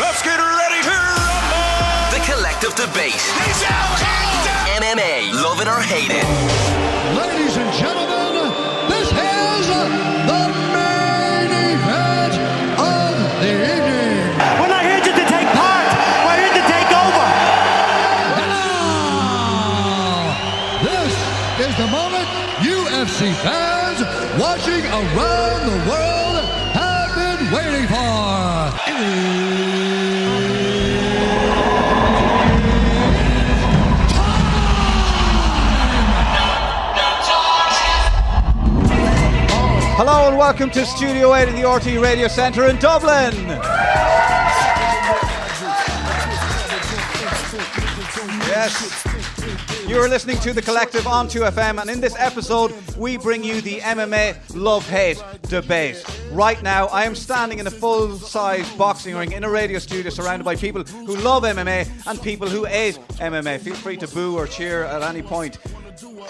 Let's get ready to rumble! The collective debate. He's out! MMA, love it or hate it. Ladies and gentlemen, this is the main event of the evening. We're not here just to take part. We're here to take over. Now, this is the moment UFC fans watching around welcome to Studio 8 in the RTÉ Radio Centre in Dublin. Yes. You are listening to The Collective on 2FM, and in this episode, we bring you the MMA love hate debate. Right now, I am standing in a full size boxing ring in a radio studio surrounded by people who love MMA and people who hate MMA. Feel free to boo or cheer at any point.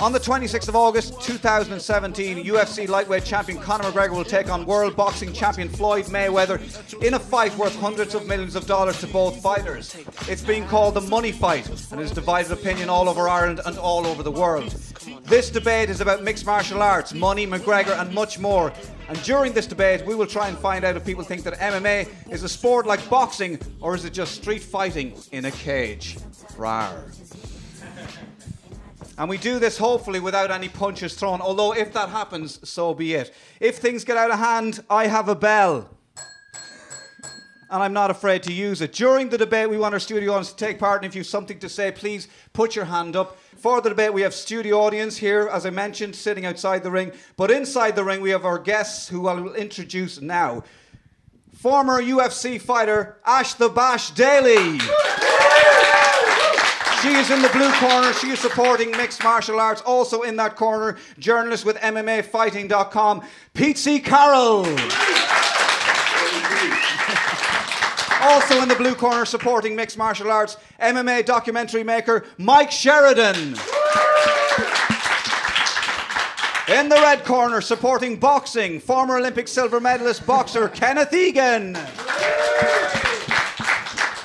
On the 26th of August 2017, UFC lightweight champion Conor McGregor will take on world boxing champion Floyd Mayweather in a fight worth hundreds of millions of dollars to both fighters. It's being called the money fight and has divided opinion all over Ireland and all over the world. This debate is about mixed martial arts, money, McGregor, and much more. And during this debate, we will try and find out if people think that MMA is a sport like boxing or is it just street fighting in a cage. Rar. And we do this hopefully without any punches thrown, although if that happens, so be it. If things get out of hand, I have a bell. And I'm not afraid to use it. During the debate, we want our studio audience to take part, and if you have something to say, please put your hand up. For the debate, we have studio audience here, as I mentioned, sitting outside the ring. But inside the ring, we have our guests who I will introduce now. Former UFC fighter Ash the Bash Daly. She is in the blue corner. She is supporting mixed martial arts. Also in that corner, journalist with MMAfighting.com, Pete C. Carroll. Also in the blue corner, supporting mixed martial arts, MMA documentary maker Mike Sheridan. In the red corner, supporting boxing, former Olympic silver medalist boxer Kenneth Egan.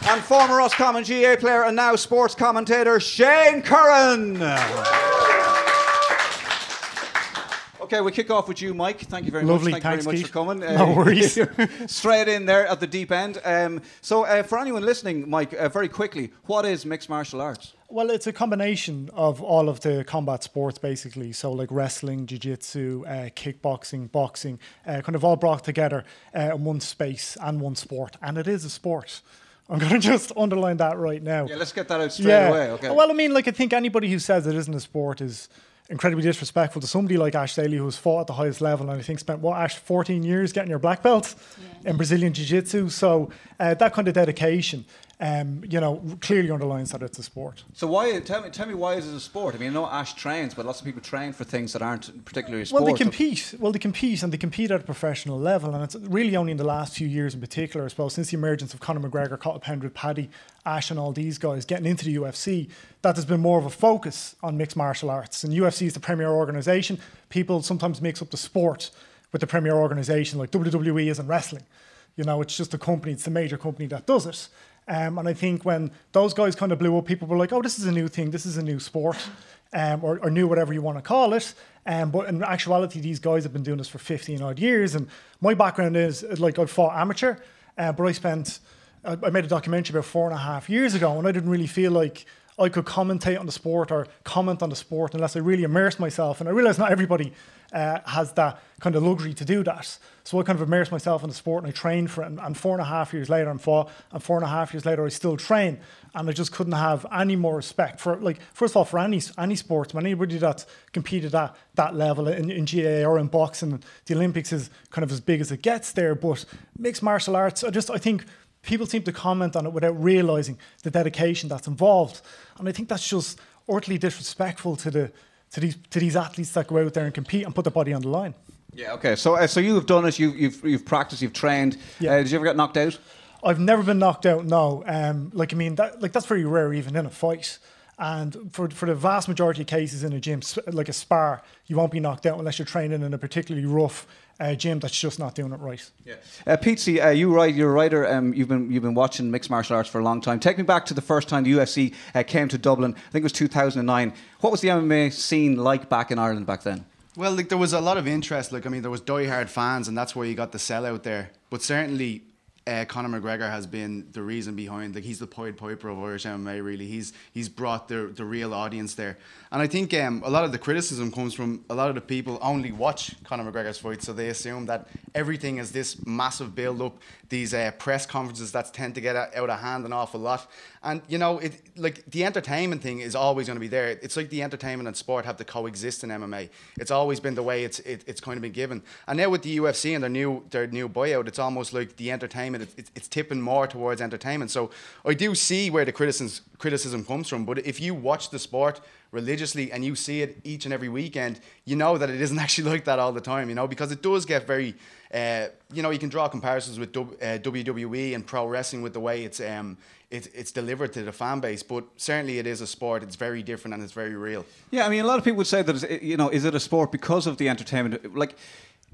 And former Roscommon GAA player and now sports commentator Shane Curran. Okay, we kick off with you, Mike. Thank you very Lovely, much. Thank thanks, you very much Keith. for coming. No worries. straight in there at the deep end. Um, so, uh, for anyone listening, Mike, uh, very quickly, what is mixed martial arts? Well, it's a combination of all of the combat sports, basically. So, like wrestling, jiu-jitsu, uh, kickboxing, boxing, uh, kind of all brought together uh, in one space and one sport. And it is a sport. I'm going to just underline that right now. Yeah, let's get that out straight away. Okay. Well, I mean, like I think anybody who says it isn't a sport is incredibly disrespectful to somebody like Ash Daly, who's fought at the highest level, and I think spent what Ash 14 years getting your black belt in Brazilian Jiu-Jitsu. So uh, that kind of dedication, um, you know, clearly underlines that it's a sport. so why? Tell me, tell me why is it a sport? I mean, I know Ash trains, but lots of people train for things that aren't particularly a sport. Well, they compete. Well, they compete and they compete at a professional level, and it's really only in the last few years, in particular, I suppose, since the emergence of Conor McGregor, Cathal Pendred, Paddy, Ash, and all these guys getting into the UFC, that there's been more of a focus on mixed martial arts. And UFC is the premier organisation. People sometimes mix up the sport with the premier organisation, like WWE is in wrestling. You know, it's just a company, it's the major company that does it. Um, and I think when those guys kind of blew up, people were like, oh, this is a new thing, this is a new sport, um, or, or new whatever you want to call it. Um, but in actuality, these guys have been doing this for 15 odd years. And my background is like I've fought amateur, uh, but I spent, I, I made a documentary about four and a half years ago, and I didn't really feel like I could commentate on the sport or comment on the sport unless I really immersed myself. And I realize not everybody uh, has that kind of luxury to do that. So I kind of immersed myself in the sport and I trained for it. And, and four and a half years later, I'm fought, and four and a half years later, I still train. And I just couldn't have any more respect for, like, first of all, for any any sportsman, anybody that's competed at that level in, in GAA or in boxing. The Olympics is kind of as big as it gets there. But mixed martial arts, I just, I think people seem to comment on it without realizing the dedication that's involved. And I think that's just utterly disrespectful to the to these to these athletes that go out there and compete and put their body on the line. Yeah. Okay. So, uh, so you've done it. You've you've you've practiced. You've trained. Yeah. Uh, did you ever get knocked out? I've never been knocked out. No, um, like I mean, that like that's very rare even in a fight. And for for the vast majority of cases in a gym, like a spar, you won't be knocked out unless you're training in a particularly rough a gym that's just not doing it right. Yeah. Uh, Pete, uh, you write, you're a writer. Um, you've been you've been watching mixed martial arts for a long time. Take me back to the first time the UFC uh, came to Dublin. I think it was 2009. What was the MMA scene like back in Ireland back then? Well, like there was a lot of interest. Like I mean, there was die-hard fans, and that's where you got the sellout there. But certainly, uh, Conor McGregor has been the reason behind. Like he's the Pied Piper of Irish MMA. Really, he's he's brought the the real audience there. And I think um, a lot of the criticism comes from a lot of the people only watch Conor McGregor's fights, so they assume that everything is this massive build up, these uh, press conferences that tend to get out of hand an awful lot. And you know, it like the entertainment thing is always going to be there. It's like the entertainment and sport have to coexist in MMA. It's always been the way it's it, it's kind of been given. And now with the UFC and their new their new buyout, it's almost like the entertainment. It's, it's, it's tipping more towards entertainment. So I do see where the criticism criticism comes from. But if you watch the sport religiously and you see it each and every weekend, you know that it isn't actually like that all the time, you know, because it does get very, uh, you know, you can draw comparisons with w- uh, WWE and pro wrestling with the way it's, um, it, it's delivered to the fan base, but certainly it is a sport. It's very different and it's very real. Yeah, I mean, a lot of people would say that, you know, is it a sport because of the entertainment? Like,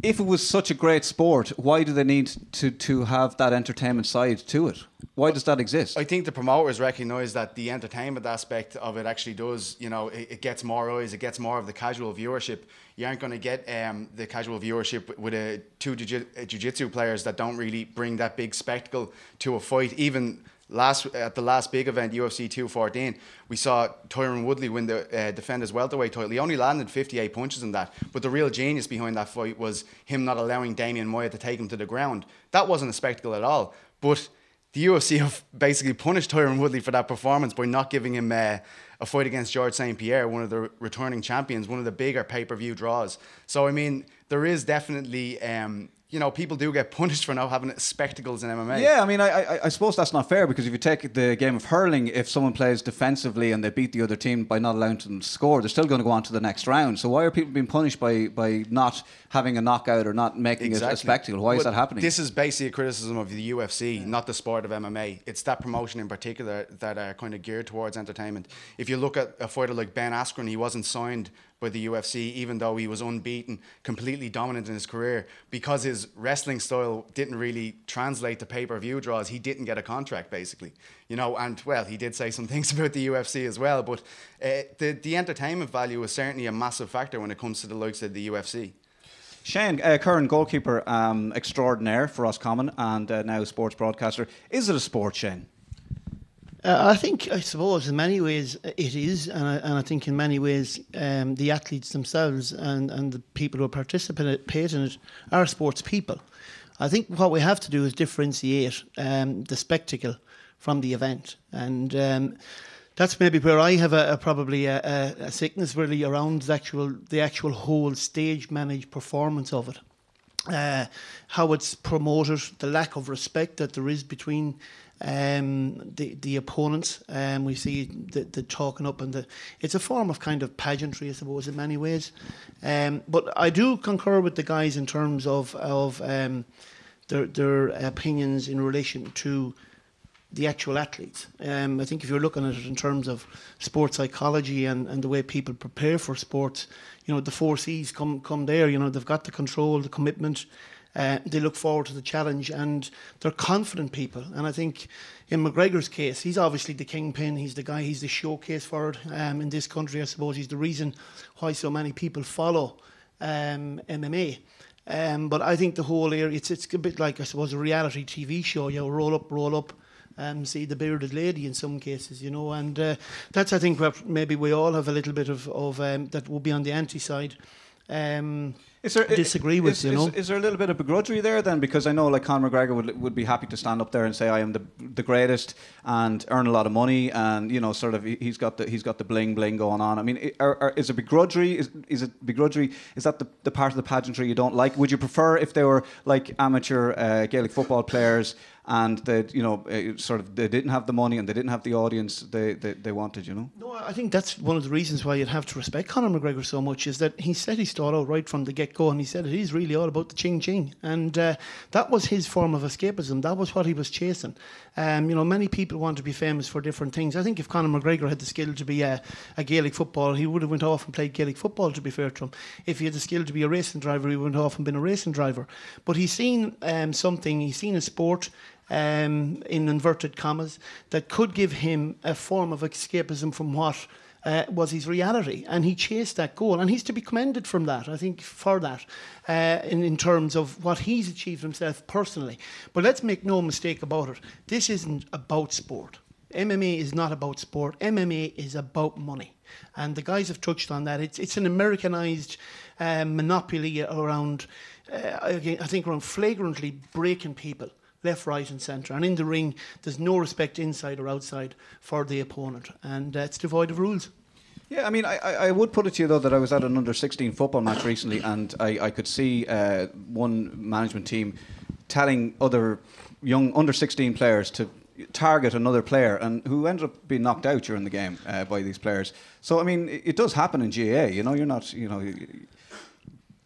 if it was such a great sport, why do they need to, to have that entertainment side to it? Why does that exist? I think the promoters recognise that the entertainment aspect of it actually does, you know, it, it, gets more eyes, it gets more of the casual viewership. You aren't going to get um, the casual viewership with a two jiu-jitsu players that don't really bring that big spectacle to a fight. Even last at the last big event, UFC 214, we saw Tyron Woodley win the uh, defend his welterweight title. He only landed 58 punches in that, but the real genius behind that fight was him not allowing Demian Maia to take him to the ground. That wasn't a spectacle at all, but the UFC have basically punished Tyron Woodley for that performance by not giving him uh, a fight against George St. Pierre, one of the returning champions, one of the bigger pay per view draws. So, I mean, there is definitely um, you know, people do get punished for now having spectacles in MMA. Yeah, I mean, I, I, I, suppose that's not fair because if you take the game of hurling, if someone plays defensively and they beat the other team by not allowing them to score, they're still going to go on to the next round. So why are people being punished by, by not having a knockout or not making exactly. it a spectacle? Why is that happening? This is basically a criticism of the UFC, not the sport of MMA. It's that promotion in particular that are kind of geared towards entertainment. If you look at a fighter like Ben Askren, he wasn't signed by the UFC, even though he was unbeaten, completely dominant in his career, because his wrestling style didn't really translate to pay per view draws. He didn't get a contract, basically, you know. And well, he did say some things about the UFC as well, but uh, the the entertainment value is certainly a massive factor when it comes to the likes of the UFC. Shane uh, Curran, goalkeeper um, extraordinaire for Roscommon and uh, now sports broadcaster. Is it a sport, Shane? Uh, I think, I suppose, in many ways it is, and I, and I think in many ways um, the athletes themselves and, and the people who participate in it are sports people. I think what we have to do is differentiate um, the spectacle from the event, and um, that's maybe where I have a, a probably a, a, sickness really around the actual the actual whole stage managed performance of it. Uh, how it's promoted, the lack of respect that there is between um, the the opponents. Um, we see the, the talking up and the it's a form of kind of pageantry, I suppose, in many ways. Um, but I do concur with the guys in terms of of um, their their opinions in relation to the actual athletes. Um, I think if you're looking at it in terms of sports psychology and, and the way people prepare for sports, you know, the four C's come come there. You know, they've got the control, the commitment, uh, they look forward to the challenge and they're confident people. And I think in McGregor's case, he's obviously the kingpin. He's the guy. He's the showcase for it um, in this country. I suppose he's the reason why so many people follow um, MMA. Um, but I think the whole area, it's, it's a bit like, I suppose, a reality TV show. You know, roll up, roll up, um, see the bearded lady in some cases, you know. And uh, that's, I think, where maybe we all have a little bit of, of um, that will be on the anti side. Um, is there, disagree with is, you know. Is, is, there a little bit of begrudgery there then? Because I know like Conor McGregor would would be happy to stand up there and say I am the the greatest and earn a lot of money and you know sort of he's got the he's got the bling bling going on. I mean, are, are, is it begrudgery? Is, is it begrudgery? Is that the, the part of the pageantry you don't like? Would you prefer if they were like amateur uh, Gaelic football players and they you know uh, sort of they didn't have the money and they didn't have the audience they, they, they wanted you know no I think that's one of the reasons why you'd have to respect Conor McGregor so much is that he set his stall out right from the get go, and he said it is really all about the ching ching, and uh, that was his form of escapism. That was what he was chasing. Um, you know, many people want to be famous for different things. I think if Conor McGregor had the skill to be a, a Gaelic footballer, he would have went off and played Gaelic football. To be fair to him, if he had the skill to be a racing driver, he went off and been a racing driver. But he's seen um, something. He's seen a sport um, in inverted commas, that could give him a form of escapism from what uh, was his reality. And he chased that goal. And he's to be commended from that, I think, for that, uh, in, in terms of what he's achieved himself personally. But let's make no mistake about it this isn't about sport. MMA is not about sport. MMA is about money. And the guys have touched on that. It's, it's an Americanized um, monopoly around, uh, I think, around flagrantly breaking people left, right, and centre. And in the ring, there's no respect inside or outside for the opponent, and uh, it's devoid of rules. Yeah, I mean, I, I would put it to you though that I was at an under 16 football match recently, and I, I could see uh, one management team telling other young under 16 players to target another player, and who ended up being knocked out during the game uh, by these players. So I mean, it, it does happen in GAA. You know, you're not, you know.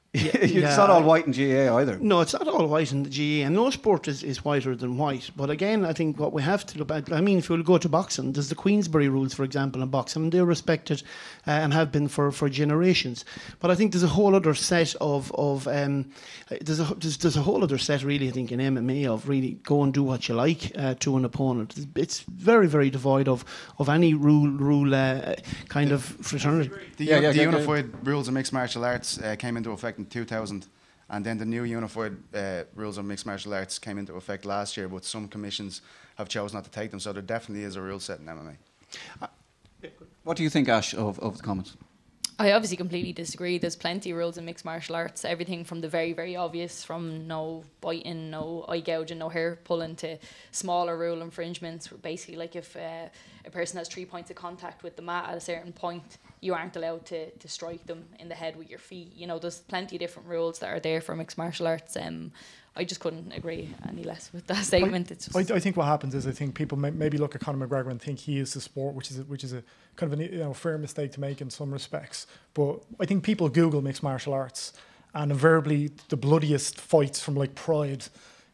it's yeah, not all white in GAA either. No, it's not all white in the GAA, and no sport is, is whiter than white. But again, I think what we have to look at, I mean, if you will go to boxing, there's the Queensberry rules, for example, in boxing, and they're respected uh, and have been for, for generations. But I think there's a whole other set of, of um, there's, a, there's, there's a whole other set, really, I think, in MMA of really go and do what you like uh, to an opponent. It's very, very devoid of, of any rule, rule uh, kind of fraternity. The, Yeah, yeah, the yeah, unified rules of mixed martial arts uh, came into effect in 2000, and then the new unified uh, rules of mixed martial arts came into effect last year. But some commissions have chosen not to take them, so there definitely is a rule set in MMA. What do you think, Ash, of, of the comments? I obviously completely disagree. There's plenty of rules in mixed martial arts. Everything from the very, very obvious, from no biting, no eye gouging, no hair pulling, to smaller rule infringements. Basically, like if uh, a person has three points of contact with the mat at a certain point, you aren't allowed to, to strike them in the head with your feet. You know, there's plenty of different rules that are there for mixed martial arts. Um, I just couldn't agree any less with that statement. It's I, just, I think what happens is I think people may, maybe look at Conor McGregor and think he is the sport, which is a, which is a kind of a you know fair mistake to make in some respects. But I think people Google mixed martial arts, and invariably the bloodiest fights from like Pride.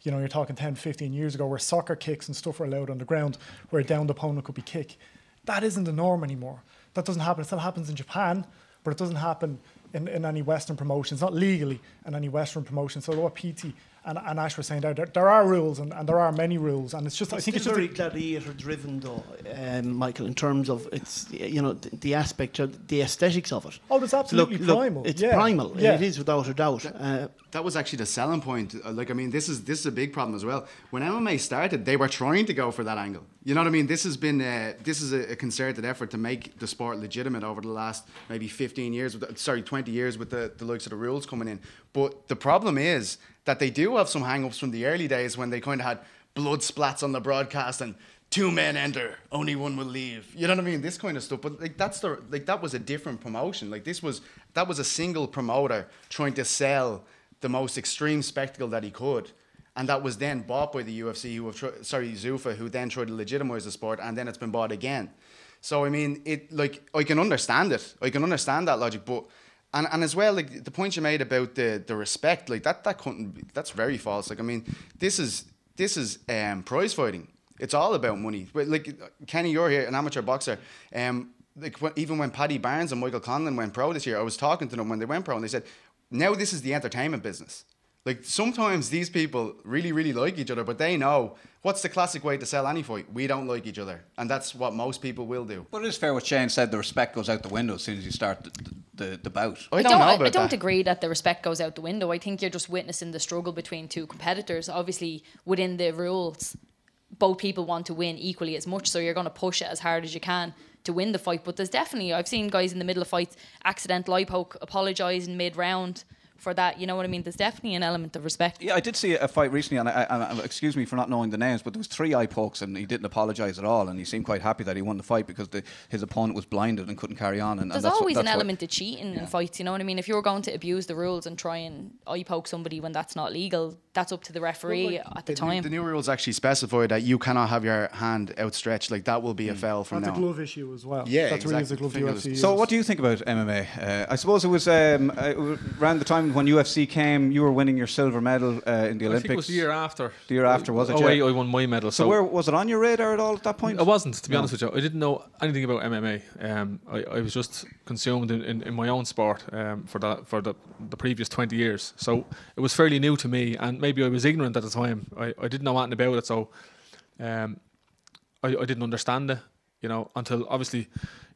You know, you're talking 10, 15 years ago where soccer kicks and stuff were allowed on the ground, where a downed opponent could be kicked. That isn't the norm anymore. That doesn't happen. It still happens in Japan, but it doesn't happen in, in any Western promotions, not legally in any Western promotion. So what PT and, and Ash were saying there, there, there are rules and, and there are many rules, and it's just I think it's very gladiator driven though, um, Michael, in terms of its you know the, the aspect of the aesthetics of it. Oh, it's absolutely look, primal. Look, it's Yeah. primal. Yeah. It is without a doubt. Uh, That was actually the selling point. Uh, Like, I mean, this is this is a big problem as well. When MMA started, they were trying to go for that angle. You know what I mean? This has been uh, this is a, a concerted effort to make the sport legitimate over the last maybe 15 years. Sorry, 20 years with the, the likes of the rules coming in. But the problem is that they do have some hang-ups from the early days when they kind of had blood splats on the broadcast and two men enter, only one will leave. You know what I mean? This kind of stuff. But like that's the like that was a different promotion. Like this was that was a single promoter trying to sell the most extreme spectacle that he could. And that was then bought by the UFC, who have sorry Zuffa, who then tried to legitimize the sport, and then it's been bought again. So I mean, it like I can understand it. I can understand that logic, but and, and as well, like the point you made about the the respect, like that that couldn't that's very false. Like I mean, this is this is um, prize fighting. It's all about money. But, Like Kenny, you're here, an amateur boxer. Um, like even when Paddy Barnes and Michael Conlan went pro this year, I was talking to them when they went pro, and they said, "Now this is the entertainment business." Like sometimes these people really, really like each other, but they know what's the classic way to sell any fight. We don't like each other, and that's what most people will do. But it is fair what Shane said. The respect goes out the window as soon as you start the, the, the bout. I, I don't, don't, know I, I don't that. agree that the respect goes out the window. I think you're just witnessing the struggle between two competitors. Obviously, within the rules, both people want to win equally as much, so you're going to push it as hard as you can to win the fight. But there's definitely I've seen guys in the middle of fights accidental eye poke, apologising mid round for that. You know what I mean? There's definitely an element of respect. Yeah, I did see a fight recently, and I, I, I, excuse me for not knowing the names, but there was three eye pokes, and he didn't apologise at all, and he seemed quite happy that he won the fight because the, his opponent was blinded and couldn't carry on. And, and There's that's what- always an that's what- element of cheating in fights. You know what I mean? If you're going to abuse the rules and try and eye poke somebody when that's not legal, that's up to the referee at the The new, time. the new rules actually specify that you cannot have your hand outstretched. Like that will be a foul from that's now. a glove issue as well. Yeah, that's really is a exactly. glove Fingerless. UFC. So, what do you think about MMA? Uh, I suppose it was um, uh, around the time when when UFC came, you were winning your silver medal uh, in the I Olympics. think it was the year after. The year after, was it? Oh, yeah? I, won my medal. so, So, where was it on your radar at all at that point? I wasn't, to be No. honest with you. I didn't know anything about MMA. Um, I, I was just consumed in, in, in my own sport um, for the for the, the previous twenty years. So it was fairly new to me, and maybe I was ignorant at the time. I, I didn't know anything about it, so um, I, I didn't understand it. You know, until obviously,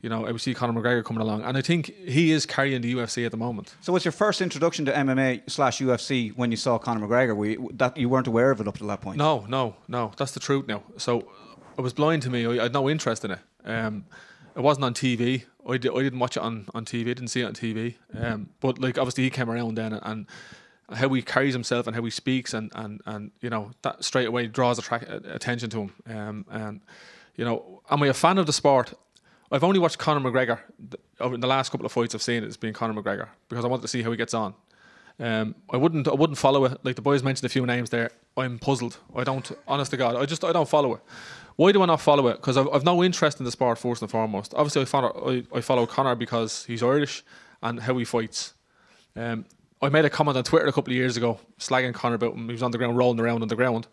you know, I would see Conor McGregor coming along, and I think he is carrying the UFC at the moment. So, was your first introduction to MMA slash UFC when you saw Conor McGregor? Were you, that you weren't aware of it up to that point? No, no, no. That's the truth now. So it was blind to me. I, I had no interest in it. Um, it wasn't on TV. I, di- I didn't watch it on, on TV. I didn't see it on TV. Um, but like obviously he came around then and, and how he carries himself and how he speaks and, and, and you know that straight away draws attract, attention to him. Um, and you know, am I a fan of the sport? I've only watched Conor McGregor over in the last couple of fights I've seen. It's been Conor McGregor because I wanted to see how he gets on. Um, I wouldn't I wouldn't follow it. Like the boys mentioned a few names there. I'm puzzled. I don't. Honest to God, I just I don't follow it. Why do I not follow it? Because I've, I've no interest in the sport first and foremost. Obviously, I follow I, I follow because he's Irish and how he fights. Um, I made a comment on Twitter a couple of years ago, slagging Conor about him. He was on the ground rolling around on the ground.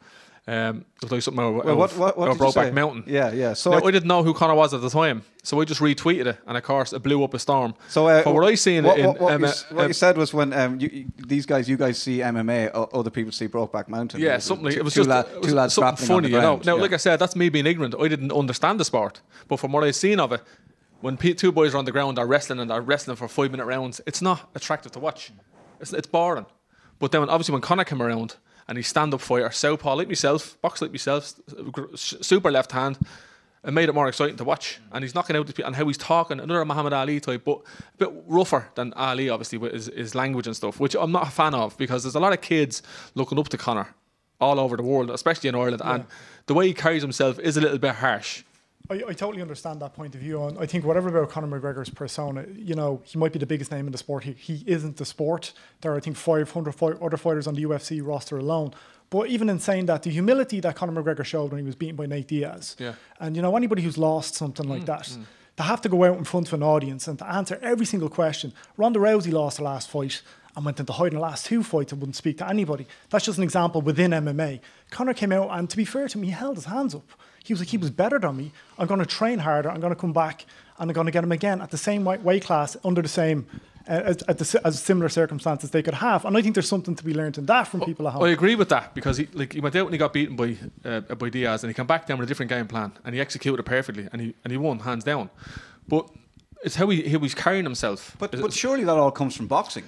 Um, it was like something out, Well, out what- what- what out Brokeback? Mountain. Yeah, yeah. So Now, I- I didn't know who Conor was at the time, so I just retweeted it, and of course, it blew up a storm. So, uh, what I seen what, in what, what, um, you, um, you said was when um, you, you- these guys, you guys see MMA, other people see Brokeback Mountain. Yeah, something it was two just lad- it was two lads something funny, the you know. Now, yeah. like I said, that's me being ignorant. I didn't understand the sport, but from what I've seen of it, when two boys are on the ground, they're wrestling and they're wrestling for five minute rounds. It's not attractive to watch. It's, it's boring. But then, when, obviously, when Conor came around and he's stand up fighter, southpaw like myself, box like myself, s- gr- s- super left hand. It made it more exciting to watch, mm. and he's knocking out the people, and how he's talking, another Muhammad Ali type, but a bit rougher than Ali, obviously, with his, his language and stuff, which I'm not a fan of because there's a lot of kids looking up to Conor all over the world, especially in Ireland, and the way he carries himself is a little bit harsh. I, I totally understand that point of view. And I think whatever about Conor McGregor's persona, you know, he might be the biggest name in the sport. He, he isn't the sport. There are, I think, 500 fight, other fighters on the UFC roster alone. But even in saying that, the humility that Conor McGregor showed when he was beaten by Nate Diaz, Yeah. and you know, anybody who's lost something Mm, like that, to have to go out in front of an audience and to answer every single question. Ronda Rousey lost the last fight and went into hiding the last two fights and wouldn't speak to anybody. That's just an example within MMA. Conor came out and to be fair to him, he held his hands up. He was like, he was better than me. I'm going to train harder. I'm going to come back and I'm going to get him again at the same weight weight class under the same, uh, as, at the, as similar circumstances they could have. And I think there's something to be learned in that from people at home. I agree with that because he like he went out and he got beaten by uh, by Diaz and he came back down with a different game plan and he executed it perfectly and he and he won hands down. But it's how he how he's carrying himself. But, It's- but surely that all comes from boxing.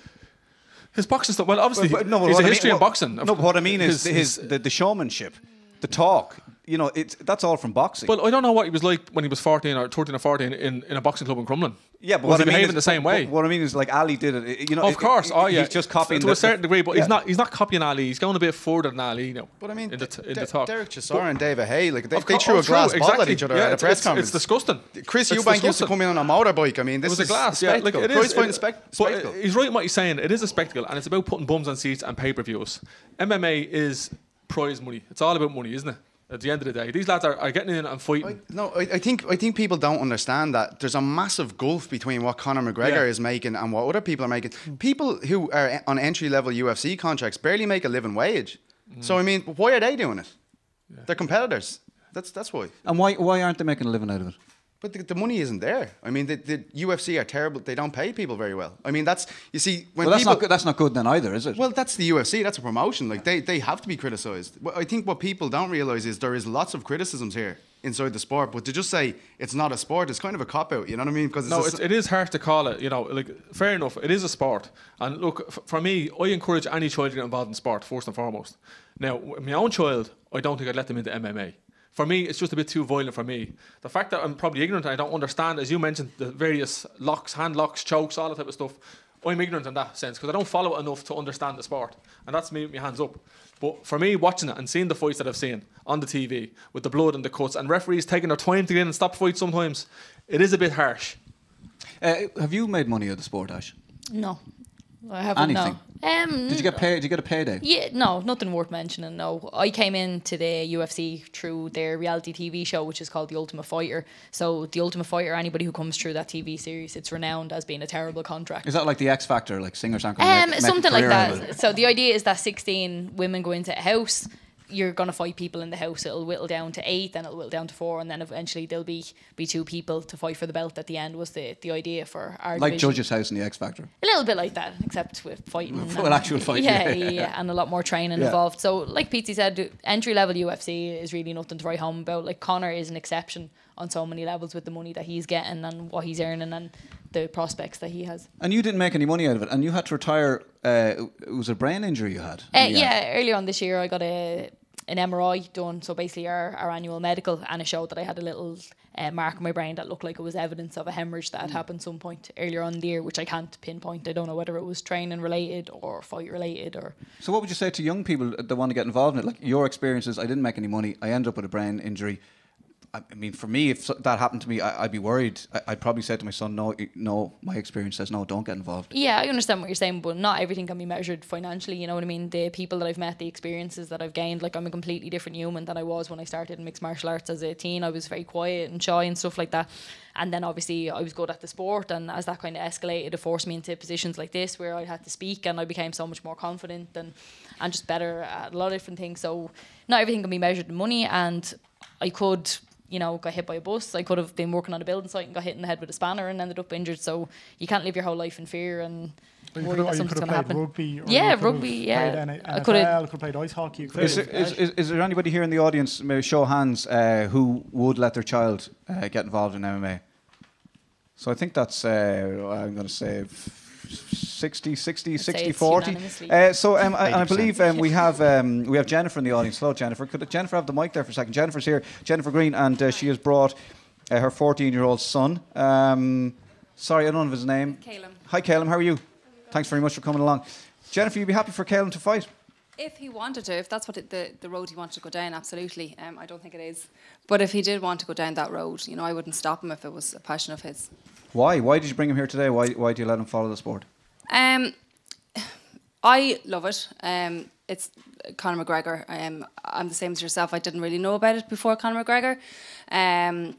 his boxing stuff. Well, obviously, But- but no, but he's what a I mean- history what- in boxing. No, but what I mean is His- his, his- the, the showmanship, the talk. You know, it's that's all from boxing. But I don't know what he was like when he was 14 or 13 or 14 in, in a boxing club in Crumlin. yeah, but was what he I mean behaving is, the same way? What I mean is, like Ali did it. You know, of it- course, it- oh yeah, he's just copying to the- a certain degree, but yeah. he's not. He's not copying Ali. He's going a bit further than Ali now. But I mean, in the, t- in De- the talk. Derek Chisora and David Haye, like they, they cour- threw oh, a glass true, ball at each other Yeah, at a press it's- conference. It's disgusting. Chris It's Eubank used to come in on a motorbike. I mean, It this was a glass, yeah. spectacle. Like it is, it- spec- spectacle. he's right in what he's saying. It is a spectacle, and it's about putting bums on seats and pay per views. MMA is prize money. It's all about money, isn't it? At the end of the day, these lads are, are getting in and fighting. No, I, I think I think people don't understand that there's a massive gulf between what Conor McGregor Yeah. is making and what other people are making. People who are on entry level UFC contracts barely make a living wage. Mm. So I mean, why are they doing it? They're competitors. That's that's why. And why why aren't they making a living out of it? But the, the money isn't there. I mean, the, the UFC are terrible. They don't pay people very well. I mean, that's you see when Well, that's people. not good. That's not good then either, is it? Well, that's the UFC. That's a promotion. Like they, they have to be criticised. What I think what people don't realize is there is lots of criticisms here inside the sport. But to just say it's not a sport is kind of a cop out. You know what I mean? Because No, it's, it is hard to call it. You know, like fair enough. It is a sport, and look, f- for me, I encourage any child to get involved in sport first and foremost. Now, my own child, I don't think I'd let them into MMA. For me, it's just a bit too violent for me. The fact that I'm probably ignorant and I don't understand, as you mentioned, the various locks, hand locks, chokes, all that type of stuff. I'm ignorant in that sense because I don't follow it enough to understand the sport, and that's me with my hands up. But for me, watching it and seeing the fights that I've seen on the TV with the blood and the cuts, and referees taking their time to get in and stop fights sometimes, it is a bit harsh. Uh, have you made money out of the sport, Ash? No, I haven't. Anything? Um, Did you get paid? Did you get a payday? Yeah, no, nothing worth mentioning. No, I came into the UFC through their reality TV show, which is called The Ultimate Fighter. So, The Ultimate Fighter, anybody who comes through that TV series, it's renowned as being a terrible contract. Is that like the X Factor, like singers aren't going Um, make, make something like career out of that. So the idea is that 16 women go into a house. You're gonna fight people in the house. It'll whittle down to eight, then it'll whittle down to four, and then eventually there'll be be two people to fight for the belt at the end. Was the the idea for our Like division. Judge's House in the X Factor. A little bit like that, except with fighting. Well, actual fighting, Yeah, yeah, yeah, yeah. yeah, and a lot more training Yeah. involved. So, like Pete said, entry level UFC is really nothing to write home about. Like Conor is an exception on so many levels with the money that he's getting and what he's earning and the prospects that he has. And you didn't make any money out of it, and you had to retire. Uh, it was a brain injury you had. Uh, yeah, earlier on this year, I got a an MRI done. So basically, our, our annual medical, and it showed that I had a little uh, mark in my brain that looked like it was evidence of a hemorrhage that had happened some point earlier on in the year, which I can't pinpoint. I don't know whether it was training related or fight related or. So, what would you say to young people that want to get involved in it? Like your experiences, I didn't make any money. I ended up with a brain injury. I mean, for me, if that happened to me, I, I'd be worried. I, I'd probably say to my son, "No, no." My experience says, "No, don't get involved." Yeah, I understand what you're saying, but not everything can be measured financially. You know what I mean? The people that I've met, the experiences that I've gained, like I'm a completely different human than I was when I started in mixed martial arts as a teen. I was very quiet and shy and stuff like that. And then obviously I was good at the sport, and as that kind of escalated, it forced me into positions like this where I had to speak, and I became so much more confident and and just better at a lot of different things. So not everything can be measured in money, and I could. You know, got hit by a bus. I could have been working on a building site and got hit in the head with a spanner and ended up injured. So you can't live your whole life in fear and worry that have, or you something's going to happen. rugby. Or yeah, you rugby. Yeah, Played NFL, could have. could have played ice hockey. You Is, have there, is, is, is there anybody here in the audience, maybe show of hands, uh, who would let their child uh, get involved in MMA? So I think that's, uh, I'm going to say, f- 60, 60, 60, 40. Uh, so um, I, and I believe um, we have um, we have Jennifer in the audience. Hello, Jennifer. Could Jennifer have the mic there for a second? Jennifer's here, Jennifer Green, and uh, she has brought uh, her 14 year old son. Um, sorry, I don't know his name. Caleb. Hi, Caleb. How are you? Thanks very much for coming along. Jennifer, you'd be happy for Caleb to fight? If he wanted to, if that's what it, the the road he wanted to go down, absolutely. Um, I don't think it is, but if he did want to go down that road, you know, I wouldn't stop him if it was a passion of his. Why? Why did you bring him here today? Why, why do you let him follow the sport? Um, I love it. Um, it's Conor McGregor. Um, I'm the same as yourself. I didn't really know about it before Conor McGregor, um,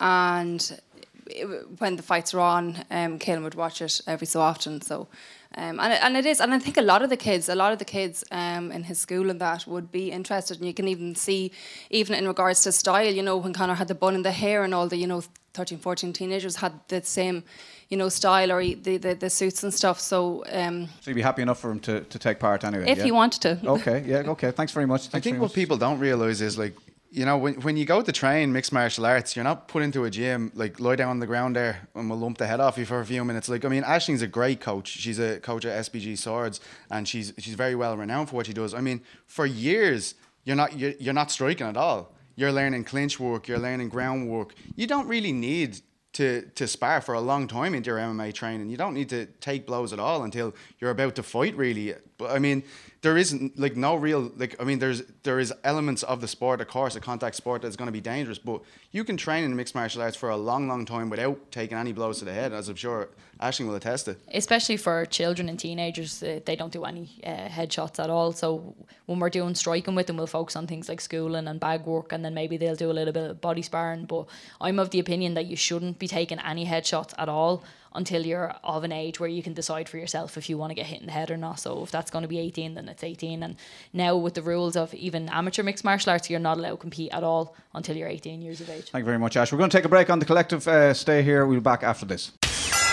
and it- when the fights were on, um, Caelan would watch it every so often. So, um, and it, and it is, and I think a lot of the kids, a lot of the kids um, in his school and that would be interested, and you can even see, even in regards to style, you know, when Conor had the bun and the hair and all the, you know, 13, 14 teenagers had the same, you know, style or the the, the suits and stuff. So. Um, So you'd be happy enough for him to, to take part anyway? If yeah? he wanted to. Okay, yeah, okay. Thanks very much. I think what much. people don't realize is like, you know, when, when you go to train mixed martial arts, you're not put into a gym, like lie down on the ground there and we'll lump the head off you for a few minutes. Like, I mean, Aisling's a great coach. She's a coach at SBG Swords and she's she's very well renowned for what she does. I mean, for years, you're not you're, you're not striking at all. You're learning clinch work, you're learning ground work. You don't really need to to spar for a long time into your MMA training. You don't need to take blows at all until you're about to fight really. But I mean, there isn't like no real like I mean there's there is elements of the sport, of course, a contact sport that's going to be dangerous, but you can train in mixed martial arts for a long, long time without taking any blows to the head, as I'm sure Aisling will attest to. especially for children and teenagers, uh, they don't do any uh, headshots at all. So when we're doing striking with them, we'll focus on things like schooling and bag work, and then maybe they'll do a little bit of body sparring. But I'm of the opinion that you shouldn't be taking any headshots at all until you're of an age where you can decide for yourself if you want to get hit in the head or not. So if that's going to be 18, then it's 18. And now with the rules of even amateur mixed martial arts, you're not allowed to compete at all until you're 18 years of age. Thank you very much, Ash. We're going to take a break on the collective. Uh, stay here. We'll be back after this.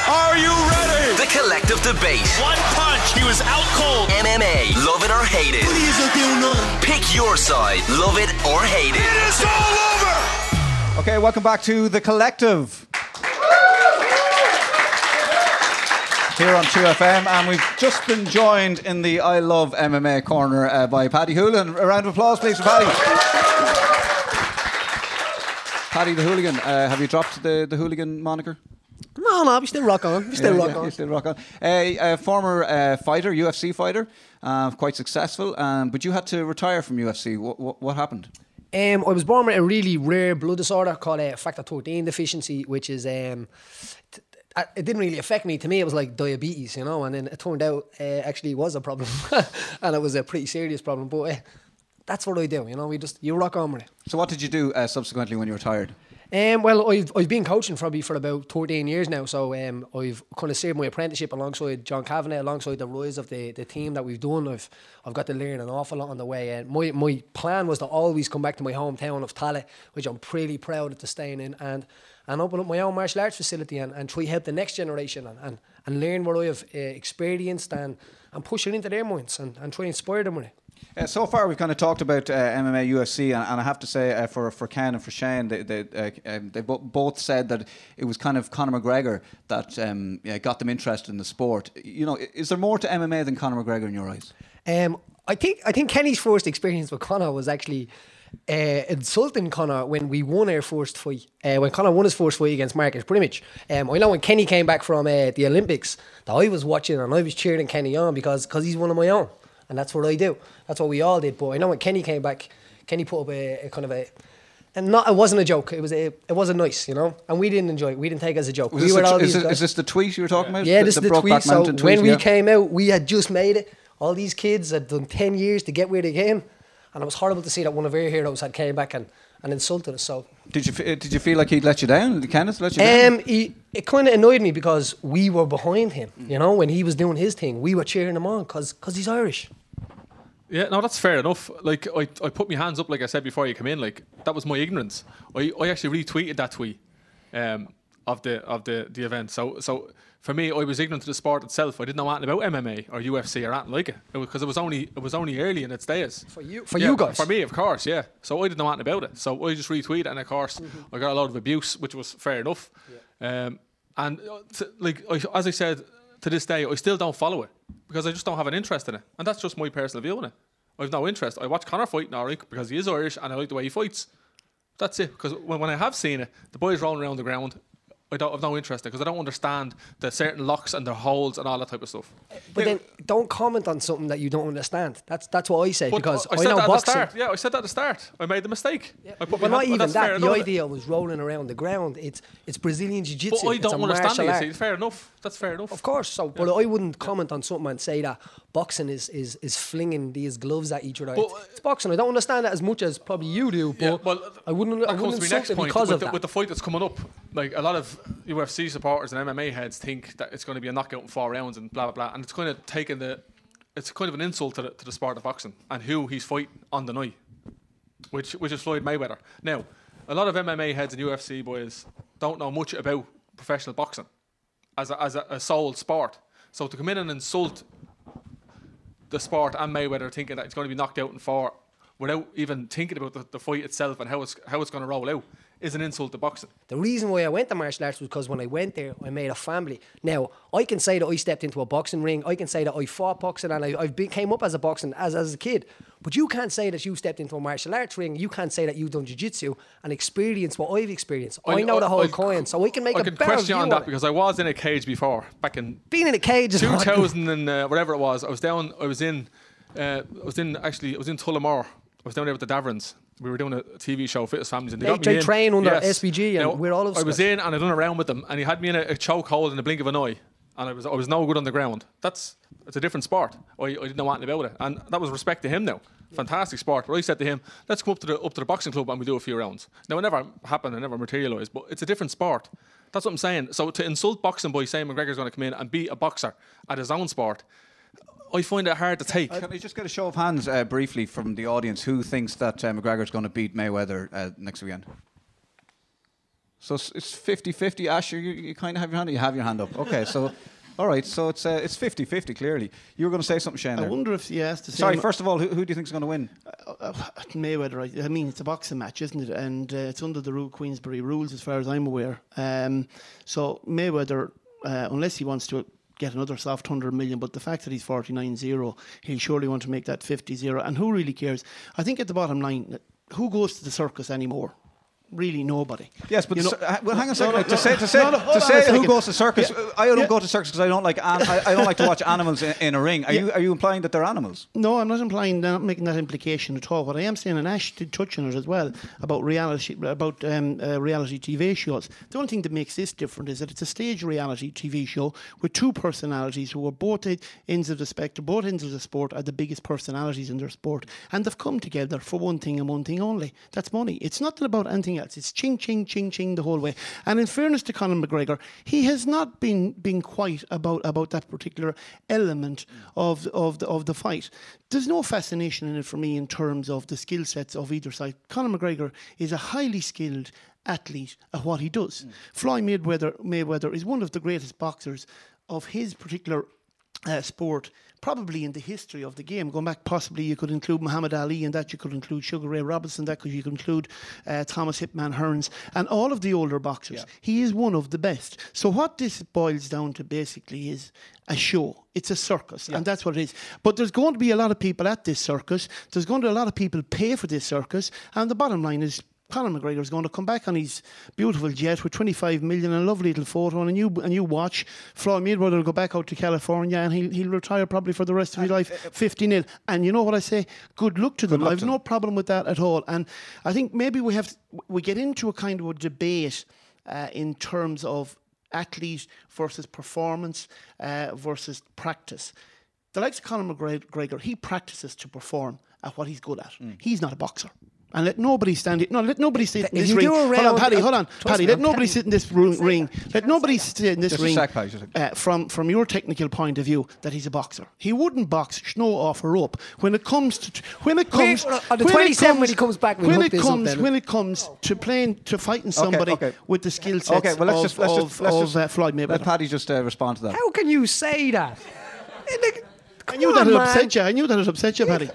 Are you ready? The collective debate. One punch, he was out cold. MMA, love it or hate it. Pick your side, love it or hate it. It is all over. Okay, welcome back to the collective. Here on 2FM, and we've just been joined in the I Love MMA corner uh, by Paddy Holohan. A round of applause, please, for Paddy. Paddy the Hooligan, uh, have you dropped the, the hooligan moniker? No, no, we still rock on. We still Yeah, rock yeah, on. you still rock on. A, a former uh, fighter, UFC fighter, uh, quite successful, um, but you had to retire from UFC. What, what, what happened? Um, I was born with a really rare blood disorder called uh, factor 13 deficiency, which is um, t- it didn't really affect me. To me, it was like diabetes, you know. And then it turned out uh, actually was a problem, and it was a pretty serious problem. But uh, that's what I do, you know. We just you rock on with it. So what did you do uh, subsequently when you retired? Um, well, I've, I've been coaching probably for about 13 years now, so um, I've kind of served my apprenticeship alongside John Kavanagh, alongside the rise of the, the team that we've done. I've I've got to learn an awful lot on the way. And my, my plan was to always come back to my hometown of Tallaght, which I'm pretty proud of to staying in, and and open up my own martial arts facility and, and try help the next generation and, and, and learn what I have uh, experienced and, and push it into their minds and, and try and inspire them with it. Uh, so far, we've kind of talked about uh, MMA, UFC, and, and I have to say, uh, for for Ken and for Shane, they they, uh, um, they bo- both said that it was kind of Conor McGregor that um, yeah, got them interested in the sport. You know, is there more to MMA than Conor McGregor in your eyes? Um, I think I think Kenny's first experience with Conor was actually uh, insulting Conor when we won our first fight. Uh, when Conor won his first fight against Marcus Brimage. Um, I know when Kenny came back from uh, the Olympics, that I was watching and I was cheering Kenny on because cause he's one of my own, and that's what I do. That's what we all did. But I know when Kenny came back, Kenny put up a, a kind of a. And not, it wasn't a joke. It was a, it wasn't nice, you know. And we didn't enjoy it. We didn't take it as a joke. Was we were the all is, these this, is this the tweet you were talking about? yeah, this is the tweet. So Mountain when tweet, we came out, we had just made it. All these kids had done ten years to get where they came, and it was horrible to see that one of our heroes had came back and, and insulted us. So Did you fe- did you feel like he'd let you down? Did Kenneth let you down? um, he, it kind of annoyed me because we were behind him. You know, when he was doing his thing, we were cheering him on because because he's Irish. Yeah, no, that's fair enough. Like, I, I put my hands up, like I said before you came in. Like, that was my ignorance. I, I actually retweeted that tweet um, of the of the, the event. So, so for me, I was ignorant to the sport itself. I didn't know anything about MMA or UFC or anything like it because it, was only it was only early in its days. For you- for Yeah, you guys. For me, of course, yeah. So I didn't know anything about it. So I just retweeted, and of course, Mm-hmm. I got a lot of abuse, which was fair enough. Um, and uh, t- like I, as I said, to this day, I still don't follow it because I just don't have an interest in it, and that's just my personal view on it. I've no interest. I watch Conor fight now, because he is Irish and I like the way he fights. That's it. Because when, when I have seen it, the boys rolling around the ground, I don't have no interest in because I don't understand the certain locks and their holds and all that type of stuff. But then don't comment on something that you don't understand. That's that's what I say But because I I, said know that at the boxing. start. Yeah, I said that at the start. I made the mistake. I put But my not hand- even that. The idea was rolling around the ground. It's it's Brazilian jiu-jitsu. But. I don't understand it. Fair enough. That's fair enough. Of course, so but I wouldn't comment on something and say that boxing is is, is flinging these gloves at each other. But- it's, it's boxing. I don't understand that as much as probably you do. But Yeah, well, I wouldn't. I that wouldn't comes to my insult next it point because with of the, that. with the fight that's coming up. Like a lot of UFC supporters and MMA heads think that it's going to be a knockout in four rounds and blah blah blah, and it's kind of taking the, it's kind of an insult to the, to the sport of boxing and who he's fighting on the night, which which is Floyd Mayweather. Now, a lot of MMA heads and UFC boys don't know much about professional boxing as a, as a, a sole sport. So to come in and insult the sport and Mayweather thinking that it's going to be knocked out in four without even thinking about the, the fight itself and how it's how it's going to roll out is an insult to boxing. The reason why I went to martial arts was because when I went there, I made a family. Now I can say that I stepped into a boxing ring. I can say that I fought boxing and I, I've came up as a boxing as as a kid. But you can't say that you stepped into a martial arts ring. You can't say that you've done jiu-jitsu and experienced what I've experienced. I, know the whole coin, so I can make I a can better question on that it. because I was in a cage before back in Being in a cage is 2000 and uh, whatever it was. I was down. I was in. Uh, I was in actually. I was in Tullamore. I was down there with the Davrins. We were doing a TV show, Fitness Families, and they, They- got me they in. train under SBG and we're all of I was in and I done a round with them, and he had me in a, a chokehold in the blink of an eye, and I was I was no good on the ground. That's it's a different sport. I, I didn't know anything about it, and that was respect to him now. Fantastic sport. But I said to him, let's go up to the up to the boxing club and we do a few rounds. Now it never happened, it never materialised, but it's a different sport. That's what I'm saying. So to insult boxing by saying McGregor's going to come in and beat a boxer at his own sport, I find it hard to take. Can I just get a show of hands uh, briefly from the audience who thinks that uh, McGregor's going to beat Mayweather uh, next weekend? So it's- it's 50 50. Asher, you, you kind of have your hand up? You have your hand up. Okay, so, all right, so it's uh, it's 50 50, clearly. You were going to say something, Shane. I there. wonder if you asked the Sorry, first of all, who, who do you think is going to win? Uh, Mayweather, I, I mean, it's a boxing match, isn't it? And uh, it's under the rule Queensberry rules, as far as I'm aware. Um, so Mayweather, uh, unless he wants to get another soft 100 million, but the fact that he's 49-0, he'll surely want to make that 50-0. And who really cares? I think at the bottom line, who goes to the circus anymore? Really nobody. Yes, but You know- uh, well, hang on a second. no, to say, to say, no, no, to say who goes to circus, Yeah. uh, I don't Yeah. go to circus because I don't like an, I, I don't like to watch animals in, in a ring. Are you are you implying that they're animals? No, I'm not implying, I'm not making that implication at all. What I am saying, and Ash did touch on it as well about reality, about um, uh, reality TV shows. The only thing that makes this different is that it's a stage reality TV show with two personalities who are both ends of the spectrum, both ends of the sport are the biggest personalities in their sport, and they've come together for one thing and one thing only. That's money. It's nothing about anything else. It's ching, ching, ching, ching the whole way. And in fairness to Conor McGregor, he has not been been quiet about about that particular element of of the, of the fight. There's no fascination in it for me in terms of the skill sets of either side. Conor McGregor is a highly skilled athlete at what he does. Floyd Mayweather Mayweather is one of the greatest boxers of his particular uh, sport, probably in the history of the game. Going back, possibly you could include Muhammad Ali, and that you could include Sugar Ray Robinson, that could you could include uh, Thomas Hitman Hearns, and all of the older boxers. He is one of the best. So what this boils down to basically is a show. It's a circus, and that's what it is. But there's going to be a lot of people at this circus. There's going to be a lot of people pay for this circus, and the bottom line is. Conor McGregor is going to come back on his beautiful jet with 25 million and a lovely little photo and a new a new watch. Floyd Mayweather will go back out to California and he'll, he'll retire probably for the rest of his life 50 nil. And you know what I say? Good luck to them. luck I've to no problem with that at all. And I think maybe we have we get into a kind of a debate uh, in terms of athlete versus performance uh, versus practice. The likes of Conor McGregor, he practices to perform at what he's good at. Mm. He's not a boxer. And let nobody stand it. No, let nobody sit in this ring. Hold on, Paddy. Hold on, Paddy. me, Let I'm nobody telling sit in this ru- ring. Let nobody sit in this Just ring. sec, Paddy, just a- uh, from from your technical point of view, that he's a boxer. He wouldn't box Snow off or up. When it comes to when it comes well, on the when 27 when he comes back, when it comes when it comes to playing to fighting somebody okay. with the skill sets Okay, well let's of, just let's of, just let's of just uh, Floyd Mayweather. let Paddy just uh, respond to that. How can you say that? I knew that it upset you. I knew that it upset you, Paddy.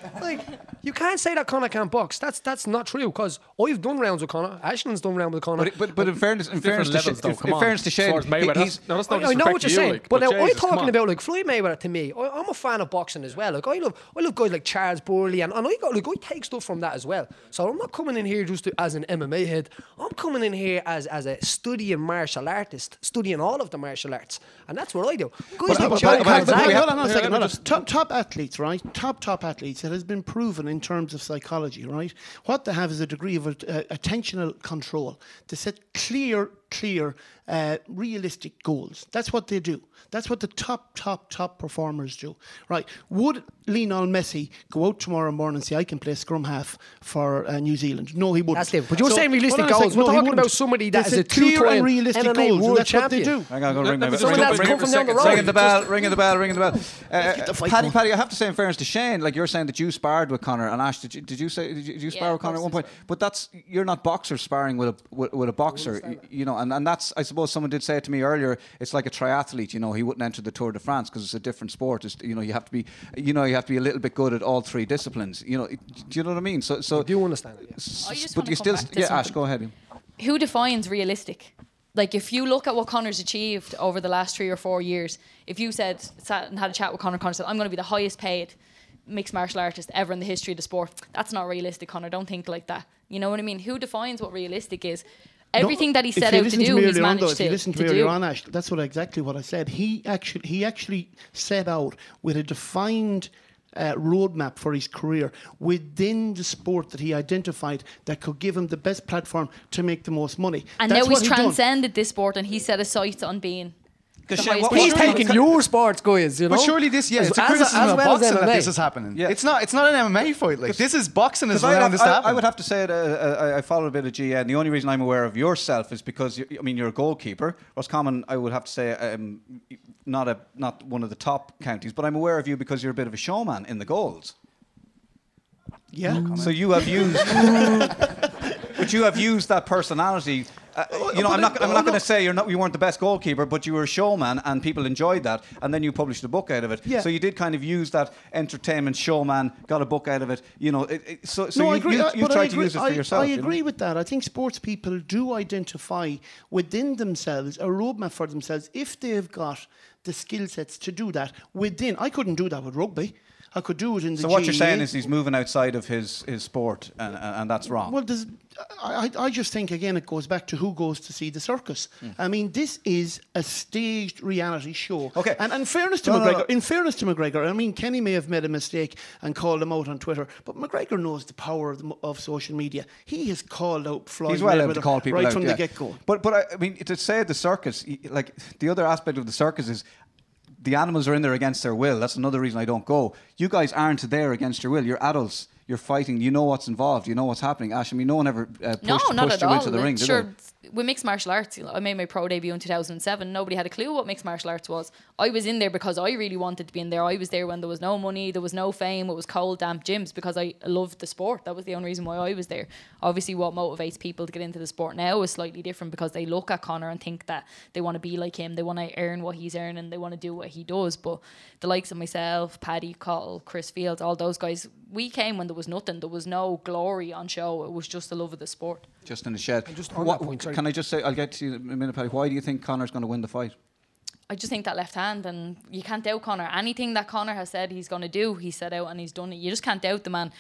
Like, you can't say that Conor can't box. That's that's not true because I've done rounds with Conor. Aisling's done rounds with Conor. But, but, but in fairness, in fairness to, levels, Sh- though, in, come in on. fairness to Shane, far as Mayweather, he- he's, no, that's no I, I know what you're you, saying, like, but, now Jesus, I'm talking about like Floyd Mayweather to me. I, I'm a fan of boxing as well. Like I love, I love guys like Charley Burley, and, and I got like I take stuff from that as well. So I'm not coming in here just to, as an MMA head. I'm coming in here as as a studying martial artist, studying all of the martial arts, and that's what I do. Guys But- like but- Joe but- but- but- Calzaghe- hold on a yeah, second. let me hold on. Top, top athletes, right? Top, top athletes. It has been proven in terms of psychology, right? What they have is a degree of uh, attentional control to set clear, clear, uh, realistic goals. That's what they do. That's what the top, top, top performers do, right? Would Lionel Messi go out tomorrow morning and say, I can play scrum half for uh, New Zealand? No, he wouldn't. That's different. But you're So- saying realistic hold on a goals. second. We're No, talking about wouldn't. somebody They that is a clear two-time and realistic MMA goals, and world that's what they do. Hang on, I'm going to ring Let my me bell. just that's come from down the road. Ringing the bell, ringing the bell, ringing the bell. Uh, get the fight Paddy. Paddy, I have to say in fairness to Shane, like you're saying that you sparred with Conor and Ash. Did you, did you say did you, did you spar Yeah, with Conor at one point? But that's you're not boxers sparring with a with, with a boxer, you know. And, and that's I suppose someone did say it to me earlier. It's like a triathlete, you know. He wouldn't enter the Tour de France because it's a different sport. It's, you know, you have to be, you know, you have to be a little bit good at all three disciplines. You know, do you know what I mean? So so. I do understand it. yeah. Oh, s- I just but you still, back to yeah, Ash, go ahead. who defines realistic? Like if you look at what Conor's achieved over the last three or four years, if you said sat and had a chat with Conor, Conor said, "I'm going to be the highest paid mixed martial artist ever in the history of the sport," that's not realistic, Conor. Don't think like that. You know what I mean? Who defines what realistic is? Everything No, that he if set out to do, me he's earlier on, managed though, if to, you listen to, to me earlier do. on, Ash, that's what exactly what I said. He actually he actually set out with a defined uh, roadmap for his career within the sport that he identified that could give him the best platform to make the most money. and That's now he's he done. transcended this sport, and he set his sights on being. The Shane, highest what- paid He's Surely- taking your sports, guys. You know. But surely this, yeah, it's a as- criticism as of well boxing that this is happening. Yeah. It's not. It's not an MMA fight. Like this is boxing has 'Cause I'd have- this to I. I would have to say that uh, I, I follow a bit of GAA. The only reason I'm aware of yourself is because you, I mean you're a goalkeeper. Roscommon, I would have to say, um, not a not one of the top counties, but I'm aware of you because you're a bit of a showman in the goals. Yeah. So you have used, but you have used that personality. Uh, you know, I'm not. I'm not going to say you're not. You weren't the best goalkeeper, but you were a showman, and people enjoyed that. And then you published a book out of it. Yeah. So you did kind of use that entertainment showman, got a book out of it. You know, it, it, so, so no, you, I agree. you, you but I tried agree, to use it for I, yourself. I you know? agree with that. I think sports people do identify within themselves a roadmap for themselves if they've got the skill sets to do that within. I couldn't do that with rugby. I could do it in the So what you're saying is he's moving outside of his, his sport, and, and and that's wrong. Well, I, I just think again it goes back to who goes to see the circus. Hmm. I mean, this is a staged reality show. Okay. And in fairness to No, no, McGregor, no. in fairness to McGregor, I mean, Kenny may have made a mistake and called him out on Twitter, but McGregor knows the power of, the, of social media. He has called out Floyd He's well Mayweather to call people right out from yeah. the get go. But but I, I mean to say the circus, like the other aspect of the circus is the animals are in there against their will. That's another reason I don't go. You guys aren't there against your will. You're adults. You're fighting. You know what's involved. You know what's happening. Ash, I mean, no one ever uh, pushed, No, pushed you all. into the ring, did sure, they? With mixed martial arts, you know, I made my pro debut in 2007. Nobody had a clue what mixed martial arts was. I was in there because I really wanted to be in there. I was there when there was no money, there was no fame, it was cold, damp gyms because I loved the sport. That was the only reason why I was there. Obviously, what motivates people to get into the sport now is slightly different because they look at Conor and think that they want to be like him, they want to earn what he's earning, and they want to do what he does. But the likes of myself, Paddy Cottle, Chris Fields, all those guys, we came when there was nothing. There was no glory on show. It was just the love of the sport. Just in the shed. just on What- that point, can I just say? I'll get to you in a minute, Paddy. Why do you think Conor's going to win the fight? I just think that left hand, and you can't doubt Conor. Anything that Conor has said he's going to do, he set out and he's done it. You just can't doubt the man.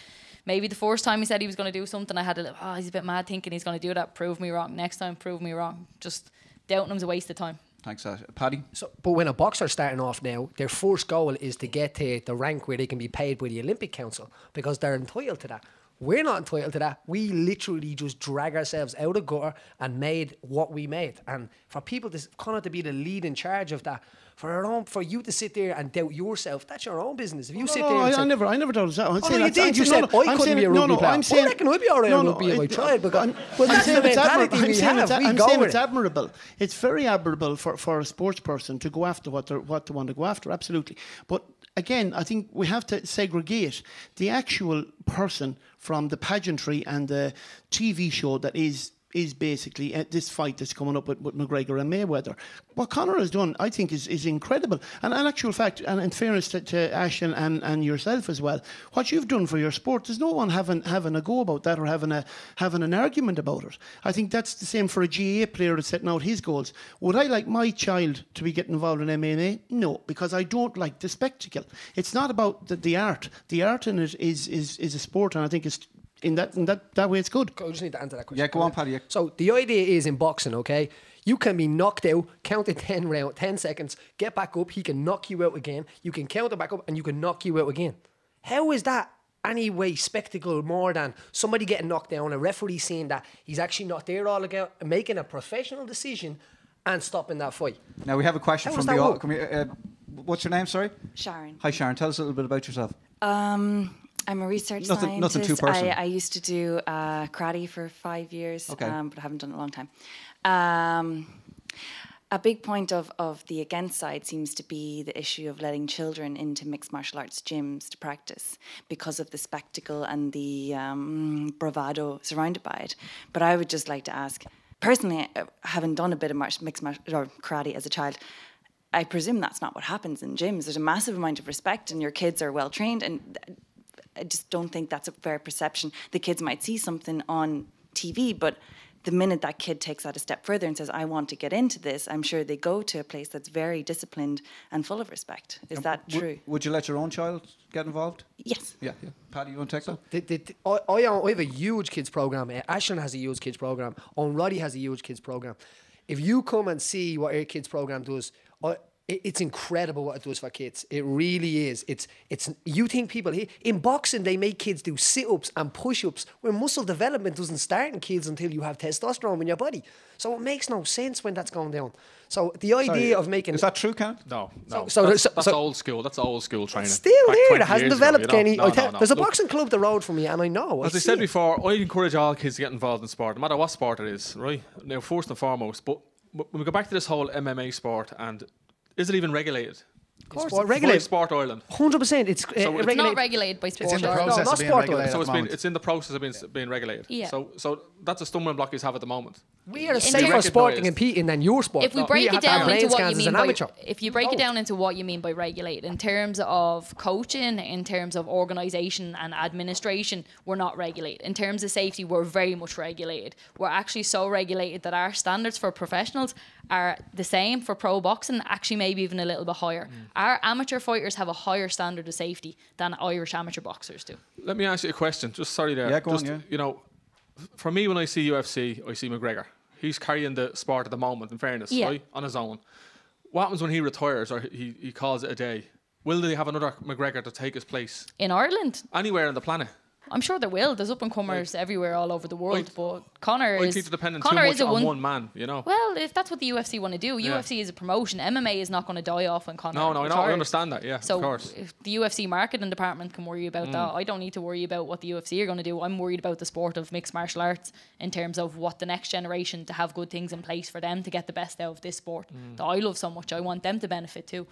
Maybe the first time he said he was going to do something, I had a little, oh, he's a bit mad thinking he's going to do that. Prove me wrong. Next time, prove me wrong. Just doubting him's a waste of time. Thanks, Ash. Paddy. So, but when a boxer's starting off now, their first goal is to get to the rank where they can be paid by the Olympic Council because they're entitled to that. We're not entitled to that. We literally just drag ourselves out of gutter and made what we made. And for people to of to be the lead in charge of that, for own, for you to sit there and doubt yourself, that's your own business. If you sit no, there, no, and I, say, I never, I never doubted that. I'm Oh, saying no, you did. You said no, I couldn't saying be a rugby no, player. I'm I saying, reckon I'd be all right no, no, rugby if I tried, but I'm- well, that's the it's mentality we have. I'm saying it's admirable. It's very admirable for, for a sports person to go after what they what they want to go after. Absolutely, but again, I think we have to segregate the actual person from the pageantry and the TV show that is is basically uh, this fight that's coming up with, with McGregor and Mayweather. What Conor has done, I think, is, is incredible. And in actual fact, and in fairness to, to Ash and, and, and yourself as well, what you've done for your sport, there's no one having having a go about that or having a having an argument about it. I think that's the same for a GAA player setting out his goals. Would I like my child to be getting involved in MMA? No, because I don't like the spectacle. It's not about the, the art. The art in it is is is a sport, and I think it's in that in that that way it's good. I just need to answer that question. Yeah, go on, Paddy. So the idea is in boxing, okay, you can be knocked out, count to 10 round, 10 seconds, get back up, he can knock you out again, you can counter back up and you can knock you out again. How is that any way spectacle more than somebody getting knocked down, a referee saying that he's actually not there all again, making a professional decision and stopping that fight? Now we have a question How from the. that au- work? Uh, what's your name? Sorry. Sharon. Hi, Sharon. Tell us a little bit about yourself. Um, I'm a research Nothing- scientist. nothing too personal. I, I used to do uh, karate for five years, Okay. um, but I haven't done it in a long time. Um, a big point of, of the against side seems to be the issue of letting children into mixed martial arts gyms to practice because of the spectacle and the um, bravado surrounded by it. But I would just like to ask, personally, uh, having done a bit of mixed martial or karate as a child, I presume that's not what happens in gyms. There's a massive amount of respect, and your kids are well trained. And I just don't think that's a fair perception. The kids might see something on TV, but the minute that kid takes that a step further and says, I want to get into this, I'm sure they go to a place that's very disciplined and full of respect. Is that Would- true? Would you let your own child get involved? Yes. Yeah. yeah. Paddy, you want to take that? The, the, the- I, I, have a huge kids program. Aisling has a huge kids program. On Roddy has a huge kids program. If you come and see what our kids program does, I, it, it's incredible what it does for kids. It really is. It's it's. You think people in boxing they make kids do sit ups and push ups, where muscle development doesn't start in kids until you have testosterone in your body. So it makes no sense when that's going down. So the idea Sorry, of making is that true, Ken? No, no. so that's, so- that's so- old school. That's old school training. still Back there. It hasn't years ago, developed, you know? Kenny. No, no, tell- no. There's a Look, boxing club the road from me, and I know. As I see said it. before, I encourage all kids to get involved in sport, no matter what sport it is, right? Now, first and foremost, but when we go back to this whole MMA sport, and is it even regulated? Of course Sport, it's regulated. Sport Ireland. Hundred percent. It's, uh, So it's It's regulated. not regulated by sport. in the Ireland. process not of being sport regulated. So at it's been, it's in the process of being being regulated. Yeah. So so that's a stumbling block you have at the moment. We are a safer sport to compete in than your sport. if we break have it down into what you mean by amateur. if you break it down into what you mean by regulate in terms of coaching in terms of organization and administration we're not regulated in terms of safety we're very much regulated we're actually so regulated that our standards for professionals are the same for pro boxing actually maybe even a little bit higher Mm. our amateur fighters have a higher standard of safety than Irish amateur boxers do Let me ask you a question. Just sorry there. Yeah, go on, yeah. You know, for me, when I see UFC, I see McGregor. He's carrying the sport at the moment, in fairness, Yeah. right? On his own. What happens when he retires or he, he calls it a day? Will they have another McGregor to take his place? in Ireland Anywhere on the planet? I'm sure there will there's up and comers everywhere all over the world but Conor I is think they're too Conor much is a on one, one man, you know? Well, if that's what the UFC want to do, Yeah. UFC is a promotion. MMA is not going to die off when Conor. No, no, I know, I understand that, yeah, so of so course. if the UFC marketing department can worry about that, Mm. I don't need to worry about what the UFC are going to do. I'm worried about the sport of mixed martial arts in terms of what the next generation to have good things in place for them to get the best out of this sport Mm. that I love so much. I want them to benefit too.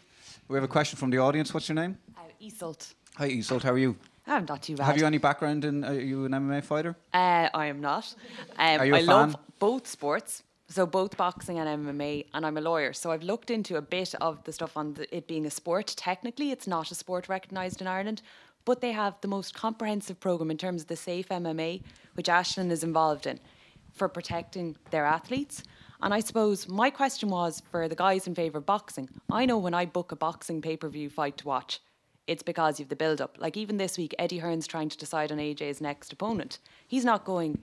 We have a question from the audience. What's your name? Uh, Isolt. Hi, Isolt. How are you? I'm not too bad. Have you any background in? Are you an MMA fighter? Uh, I am not. Um, Are you a I love both sports, so both boxing and MMA, and I'm a lawyer. So I've looked into a bit of the stuff on the, it being a sport. Technically, it's not a sport recognised in Ireland, but they have the most comprehensive program in terms of the safe MMA, which Aisling is involved in, for protecting their athletes. And I suppose my question was for the guys in favour of boxing. I know when I book a boxing pay per view fight to watch, it's because you've the build up. Like even this week, Eddie Hearn's trying to decide on AJ's next opponent. He's not going,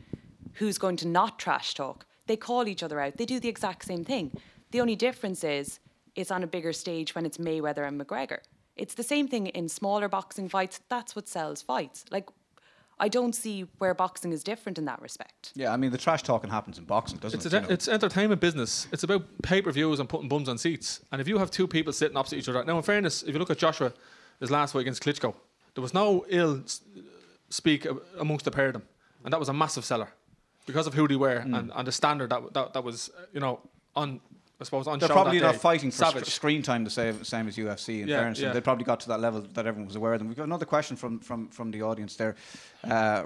who's going to not trash talk. They call each other out. They do the exact same thing. The only difference is it's on a bigger stage when it's Mayweather and McGregor. It's the same thing in smaller boxing fights. That's what sells fights. Like, I don't see where boxing is different in that respect. Yeah, I mean the trash talking happens in boxing, doesn't It's, it? a, you know? it's entertainment business. It's about pay per views and putting bums on seats. And if you have two people sitting opposite each other, now in fairness, if you look at Joshua, his last fight against Klitschko, there was no ill speak amongst the pair of them, and that was a massive seller because of who they were Mm. and, and the standard that, that that was you know on I suppose on They're show probably that not day. fighting for savage. sc- screen time the same, same as UFC. In Yeah, fairness, yeah. they probably got to that level that everyone was aware of them. We've got another question from from from the audience there. Uh,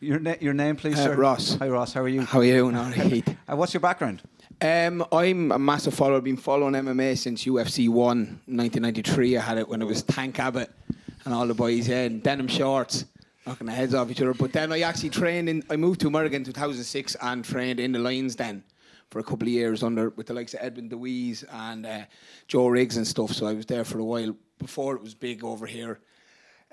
your na- your name, please, Uh, sir. Ross. Hi, Ross. How are you? How are you doing, all right? Uh, what's your background? Um, I'm a massive follower. I've been following MMA since UFC 1, 1993. I had it when it was Tank Abbott and all the boys in denim shorts, knocking the heads off each other. But then I actually trained in, I moved to America in 2006 and trained in the Lions Den for a couple of years under with the likes of Edwin DeWeese and uh, Joe Riggs and stuff. So I was there for a while before it was big over here.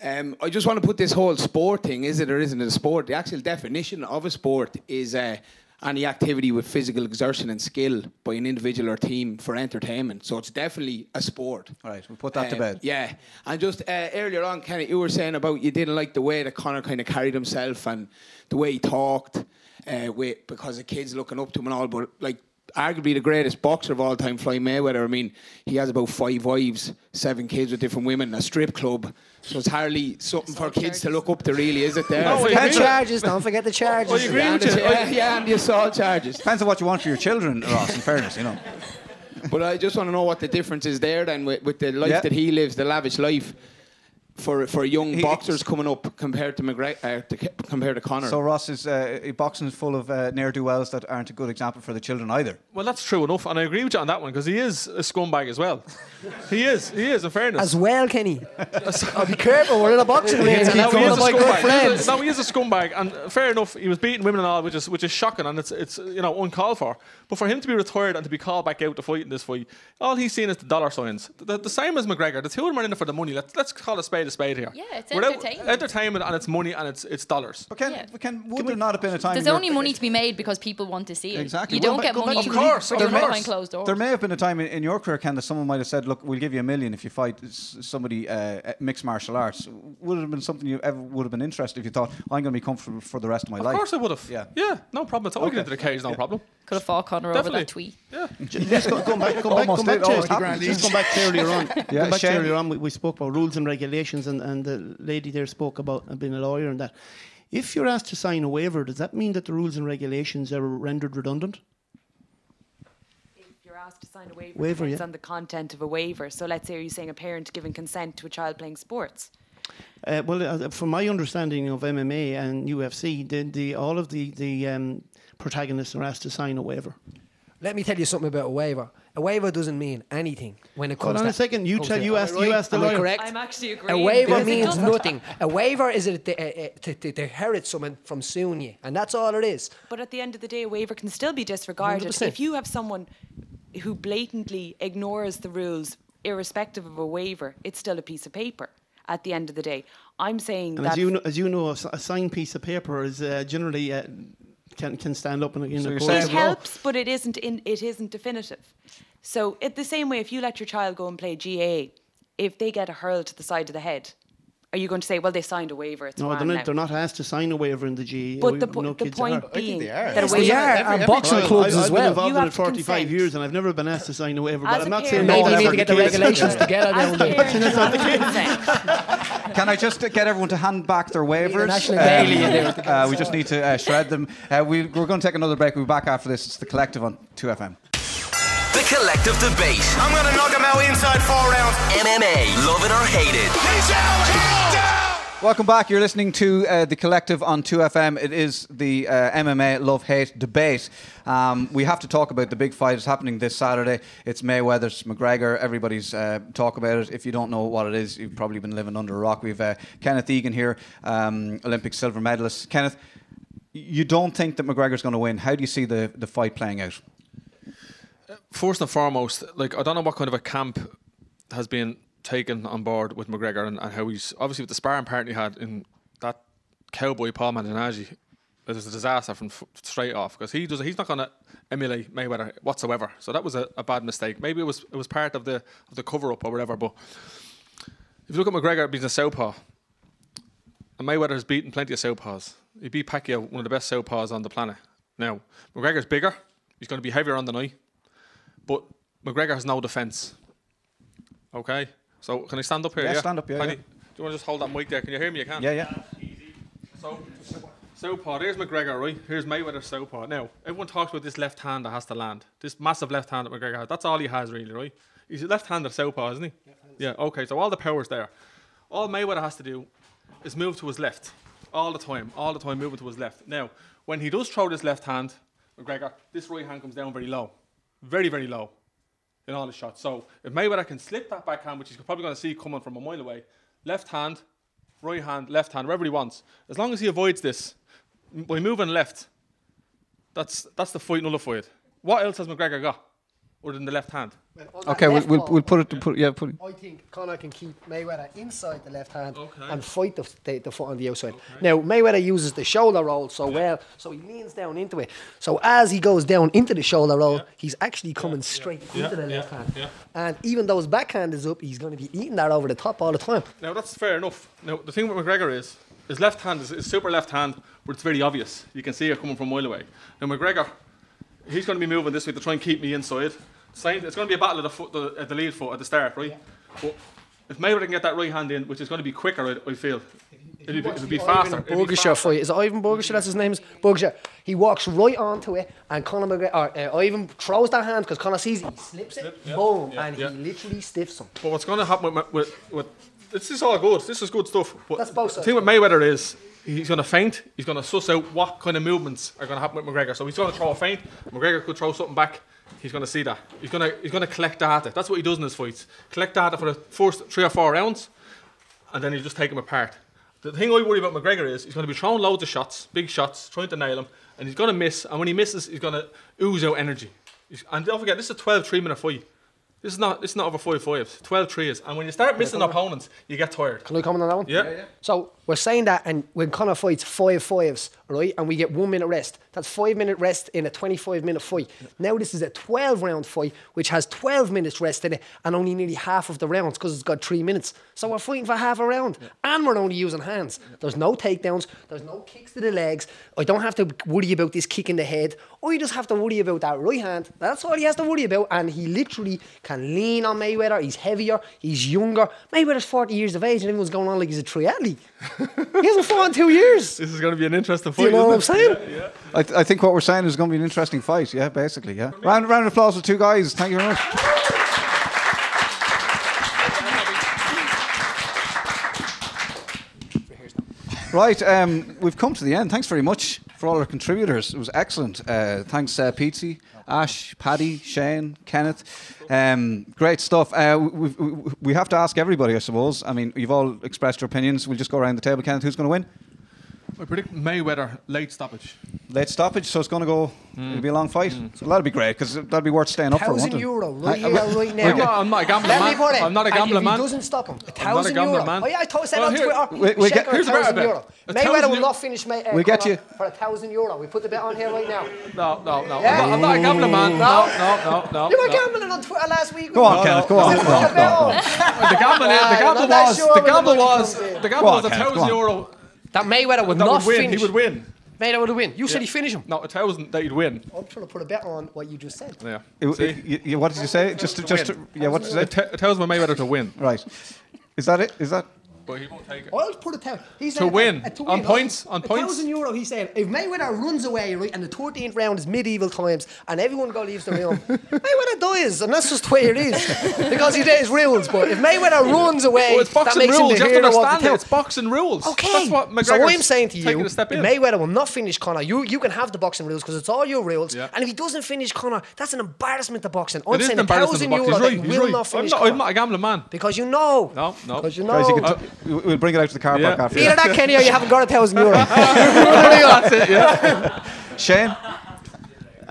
Um, I just want to put this whole sport thing, is it or isn't it a sport? The actual definition of a sport is uh, any activity with physical exertion and skill by an individual or team for entertainment. So it's definitely a sport. All right, we'll put that to bed. Yeah. And just uh, earlier on, Kenny, you were saying about you didn't like the way that Conor kind of carried himself and the way he talked uh, with, because the kids looking up to him and all, but like arguably the greatest boxer of all time, Floyd Mayweather. I mean, he has about five wives, seven kids with different women, a strip club. So it's hardly something for kids to look up to, really, is it? There. Don't forget the charges. Don't forget the charges. Well, Yeah, and the- Yeah, yeah, and the assault charges. Depends on what you want for your children, Ross. In fairness, you know. But I just want to know what the difference is there then with, with the life Yeah. that he lives, the lavish life. For, for young boxers coming up compared to McGregor, uh, to, compared to Conor. So Ross is uh, boxing is full of uh, ne'er do wells that aren't a good example for the children either. Well, that's true enough, and I agree with you on that one because he is a scumbag as well. he is, he is. In fairness, As well, Kenny. oh, be careful. We're in a boxing ring. Yeah, He's he is a scumbag. He is friends. a- No, he is a scumbag, and fair enough. He was beating women and all, which is which is shocking, and it's it's you know uncalled for. But for him to be retired and to be called back out to fight in this fight, all he's seen is the dollar signs. The, the same as McGregor. The two of them are in it for the money. Let's let's call a spade a spade here. Yeah, it's Without- entertainment. entertainment, and it's money and it's it's dollars. But can, can would there not have been a time? There's in your- only money to be made because people want to see it. Exactly. You Well, don't but get go money back to to the- there may- behind closed doors. There may have been a time in, in your career, Ken, that someone might have said, "Look, we'll give you a million if you fight somebody uh, at mixed martial arts." Would it have been something you ever would have been interested if you thought, "I'm going to be comfortable for the rest of my Of life"? Of course I would have. Yeah. Yeah, no problem at all. Okay. Get into the cage, no problem. Could have fought Conor over Definitely. that tweet. Yeah. Just go, going back, going back, Almost going back, did, almost to, happened. just going back earlier on. Yeah, going back Shane. to earlier on, we, we spoke about rules and regulations, and, and the lady there spoke about being a lawyer and that. If you're asked to sign a waiver, does that mean that the rules and regulations are rendered redundant? If you're asked to sign a waiver, Waiver, depends yeah. on the content of a waiver. So let's say you're saying a parent giving consent to a child playing sports. Uh, well, uh, from my understanding of MMA and UFC, the, the all of the the um, protagonists are asked to sign a waiver. Let me tell you something about a waiver. A waiver doesn't mean anything when it comes. Hold comes on to a second. You tell- to- you am I asked- you asked the Am lawyer. correct? I'm actually agreeing. A waiver because means nothing. A waiver is a, to, to, to, to inherit someone from suing you, and that's all it is. But at the end of the day, a waiver can still be disregarded. 100%. If you have someone who blatantly ignores the rules, irrespective of a waiver, it's still a piece of paper. At the end of the day, I'm saying And that as you know, as you know, a, s- a signed piece of paper is uh, generally uh, can can stand up in in So a court. it helps, but it isn't in, it isn't definitive. So, it, the same way, if you let your child go and play GAA, if they get a hurl to the side of the head, are you going to say, "Well, they signed a waiver"? It's No, they're not, they're not asked to sign a waiver in the GAA. But We- the po- no the point are. being they are. that Yes, a they waiver, are, and boxing Well, clubs I, as I've been involved You in it 45 consent. years and I've never been asked to sign a waiver. As But I'm not saying Maybe no, you need to get the the case. regulations together As down there. parents, consent. Can I just get everyone to hand back their waivers? National Daily in there with the uh, we just need to uh, shred them. Uh, we're going to take another break. We'll be back after this. It's the collective on 2FM. The collective debate. I'm gonna knock him out inside four rounds. MMA, love it or hate it. He's out. He's down. Welcome back. You're listening to uh, the collective on 2FM. It is the uh, MMA love hate debate. Um, we have to talk about the big fight. that's happening this Saturday. It's Mayweather's McGregor. Everybody's uh, talk about it. If you don't know what it is, you've probably been living under a rock. We've uh, Kenneth Egan here, um, Olympic silver medalist. Kenneth, you don't think that McGregor's going to win. How do you see the, the fight playing out? First and foremost, like I don't know what kind of a camp has been taken on board with McGregor and, and how he's obviously with the sparring partner he had in that cowboy Paul Malignaggi. It was a disaster from f- straight off because he does he's not going to emulate Mayweather whatsoever. So that was a, a bad mistake. Maybe it was it was part of the of the cover up or whatever. But if you look at McGregor being a southpaw, and Mayweather has beaten plenty of southpaws. He beat Pacquiao, one of the best southpaws on the planet. Now McGregor's bigger. He's going to be heavier on the knee, but McGregor has no defence. Okay, so can I stand up here? Yeah, stand up, yeah, yeah. you- do you want to just hold that mic there? Can you hear me? You can. Yeah, yeah. So, Southpaw, there's McGregor, right? Here's Mayweather Southpaw. Now, everyone talks about this left hand that has to land. This massive left hand that McGregor has. That's all he has, really, right? He's a left handed Southpaw, isn't he? Yeah, okay, so all the power's there. All Mayweather has to do is move to his left. All the time, all the time moving to his left. Now, when he does throw this left hand, McGregor, this right hand comes down very low. Very, very low in all the shots. So if Mayweather can slip that backhand, which he's probably going to see coming from a mile away, left hand, right hand, left hand, wherever he wants, as long as he avoids this by moving left, that's that's the fight nullified. What else has McGregor got other in the left hand? Okay, we'll, we'll, we'll put it. To put, yeah, put it. I think Conor can keep Mayweather inside the left hand Okay. and fight the, the, the foot on the outside. Now, Mayweather uses the shoulder roll so well, so he leans down into it. So as he goes down into the shoulder roll, he's actually coming straight Yeah, into the yeah, left hand. yeah. And even though his backhand is up, he's going to be eating that over the top all the time. Now that's fair enough. Now the thing with McGregor is his left hand is his super left hand, but it's very obvious. You can see it coming from a mile away. Now McGregor, he's going to be moving this way to try and keep me inside. Same, it's going to be a battle of the foot, the, uh, the lead foot at the start, right? But if Mayweather can get that right hand in, which is going to be quicker, I, I feel. It'll, be- it'll be faster. Ivan it'll be Buchinger faster. fight. Is it Ivan Buchinger? That's his name. Is. He walks right onto it, and Conor McGregor, or, uh, Ivan throws that hand because Conor sees it. He slips it, yeah, boom, yeah, and yeah. he literally stiffs him. But what's going to happen with, with, with this is all good. This is good stuff. But That's both the sides. thing with Mayweather is he's going to faint. He's going to suss out what kind of movements are going to happen with McGregor. So he's going to throw a feint. McGregor could throw something back. He's going to see that. He's going to he's going to collect data. That's what he does in his fights. Collect data for the first three or four rounds, and then he'll just take him apart. The thing I worry about McGregor is he's going to be throwing loads of shots, big shots, trying to nail him, and he's going to miss. And when he misses, he's going to ooze out energy. He's- and don't forget, this is a 12 3 minute fight. This is not this is not over five fives. 12 3 is. And when you start missing opponents, you get tired. Can I comment on that one? Yeah. Yeah, yeah. So we're saying that, and when Conor fights five fives, right, and we get one minute rest, that's five minute rest in a 25 minute fight. Now this is a 12 round fight, which has 12 minutes rest in it, and only nearly half of the rounds because it's got three minutes. So we're fighting for half a round, and we're only using hands. There's no takedowns, there's no kicks to the legs. I don't have to worry about this kick in the head. or you just have to worry about that right hand. That's all he has to worry about, and he literally can lean on Mayweather. He's heavier, he's younger. Mayweather's 40 years of age, and everyone's going on like he's a triathlete. he hasn't fought in two years. This is going to be an interesting Do fight. you know what I'm saying? Yeah, yeah. I, th- I think what we're saying is going to be an interesting fight. Yeah, basically. Yeah. Round, round of applause for two guys. Thank you very much. Right, um, we've come to the end. Thanks very much for all our contributors. It was excellent. Uh, thanks, uh, Pete, Ash, Paddy, Shane, Kenneth. Um, great stuff. Uh, we, we, we have to ask everybody, I suppose. I mean, you've all expressed your opinions. We'll just go around the table. Kenneth, who's going to win? I predict Mayweather late stoppage. Late stoppage, so it's going to go. Mm. It'll be a long fight. So that'll be great because that'll be worth staying up for. Thousand won't it? euro, right I- here, right now. I'm not, I'm not a gambling Let man. me put it. I'm not a And if man. he doesn't stop him, a I'm not a thousand gambler, euro. man. Oh yeah, I thought I said Well, on here- Twitter. we- we get- here's a thousand bet. euro. A Mayweather thousand will not finish May, uh, We get you. for a thousand euro. We put the bet on here right now. No, no, no. Yeah. I'm, not, I'm not a gambling man. No, no, no, no. You were no. gambling on Twitter last week. Go on. Kenneth. Go on. Put Go on, the go bet on, on. The gamble, the gamble I'm not was, the gamble was, the gamble was a thousand on. euro. That Mayweather would That not would win. finish. He would win. Mayweather would win. You said Yeah. he finish him. No, a thousand that he'd win. I'm trying to put a bet on what you just said. Yeah. It- See? it- you- you- what did you say? Just, to, just to, yeah. What did you A say? t- a thousand with Mayweather to win. Right. Is that it? Is that? But he won't take it. I'll put a thousand. He's To saying a- win. a- to On win. points, on a points. thousand euro. He's saying if Mayweather runs away right, and the 13th round is medieval times, and everyone go leaves the room, Mayweather dies, and that's just the way it is because he does rules. But if Mayweather runs away, Well, it's that boxing makes rules. him the You have to understand it. It's boxing rules. Okay. That's what McGregor's so I'm saying to you, taking a step in. Mayweather will not finish Conor. You you can have the boxing rules because it's all your rules. Yeah. And if he doesn't finish Conor, that's an embarrassment to boxing. I'm It is saying a thousand euro right. will right. not I'm finish not, I'm not a gambling man. Because you know. No, no. Because you know. Can t- we'll bring it out to the car park Yeah. after. Either that, Kenny, or you haven't got a thousand euro. That's it, yeah. Shane,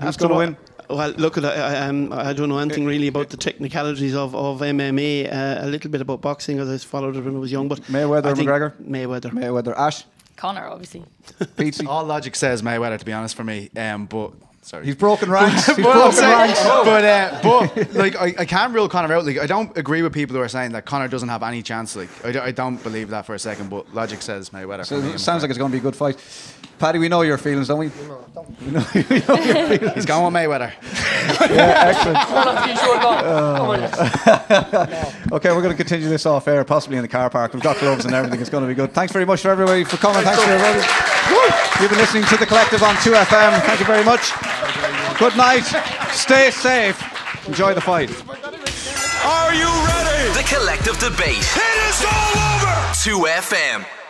who's going to win? Well, look, at I, um, I don't know anything really about the technicalities of, of MMA. Uh, a little bit about boxing, as I followed it when I was young. But Mayweather I or think McGregor? Mayweather. Mayweather. Ash, Conor, obviously. Pete. All logic says Mayweather, to be honest, for me. Um, but sorry. He's broken ranks. He's But I'm broken saying- ranks. but uh, but like I, I can't rule Conor out. Like I don't agree with people who are saying that Conor doesn't have any chance. Like I, don't- I don't believe that for a second. But logic says Mayweather. So it sounds like it's going to be a good fight. Paddy, we know your feelings, don't we? We know, we know your feelings. he's going with Mayweather. Yeah, excellent. Come on, be sure, go. Come on. Okay, we're going to continue this off air, possibly in the car park. We've got gloves and everything. It's going to be good. Thanks very much for everybody for coming. Thanks for everybody. You've been listening to the collective on 2FM. Thank you very much. Good night. Stay safe. Enjoy the fight. Are you ready? The collective debate. It is all over! 2FM.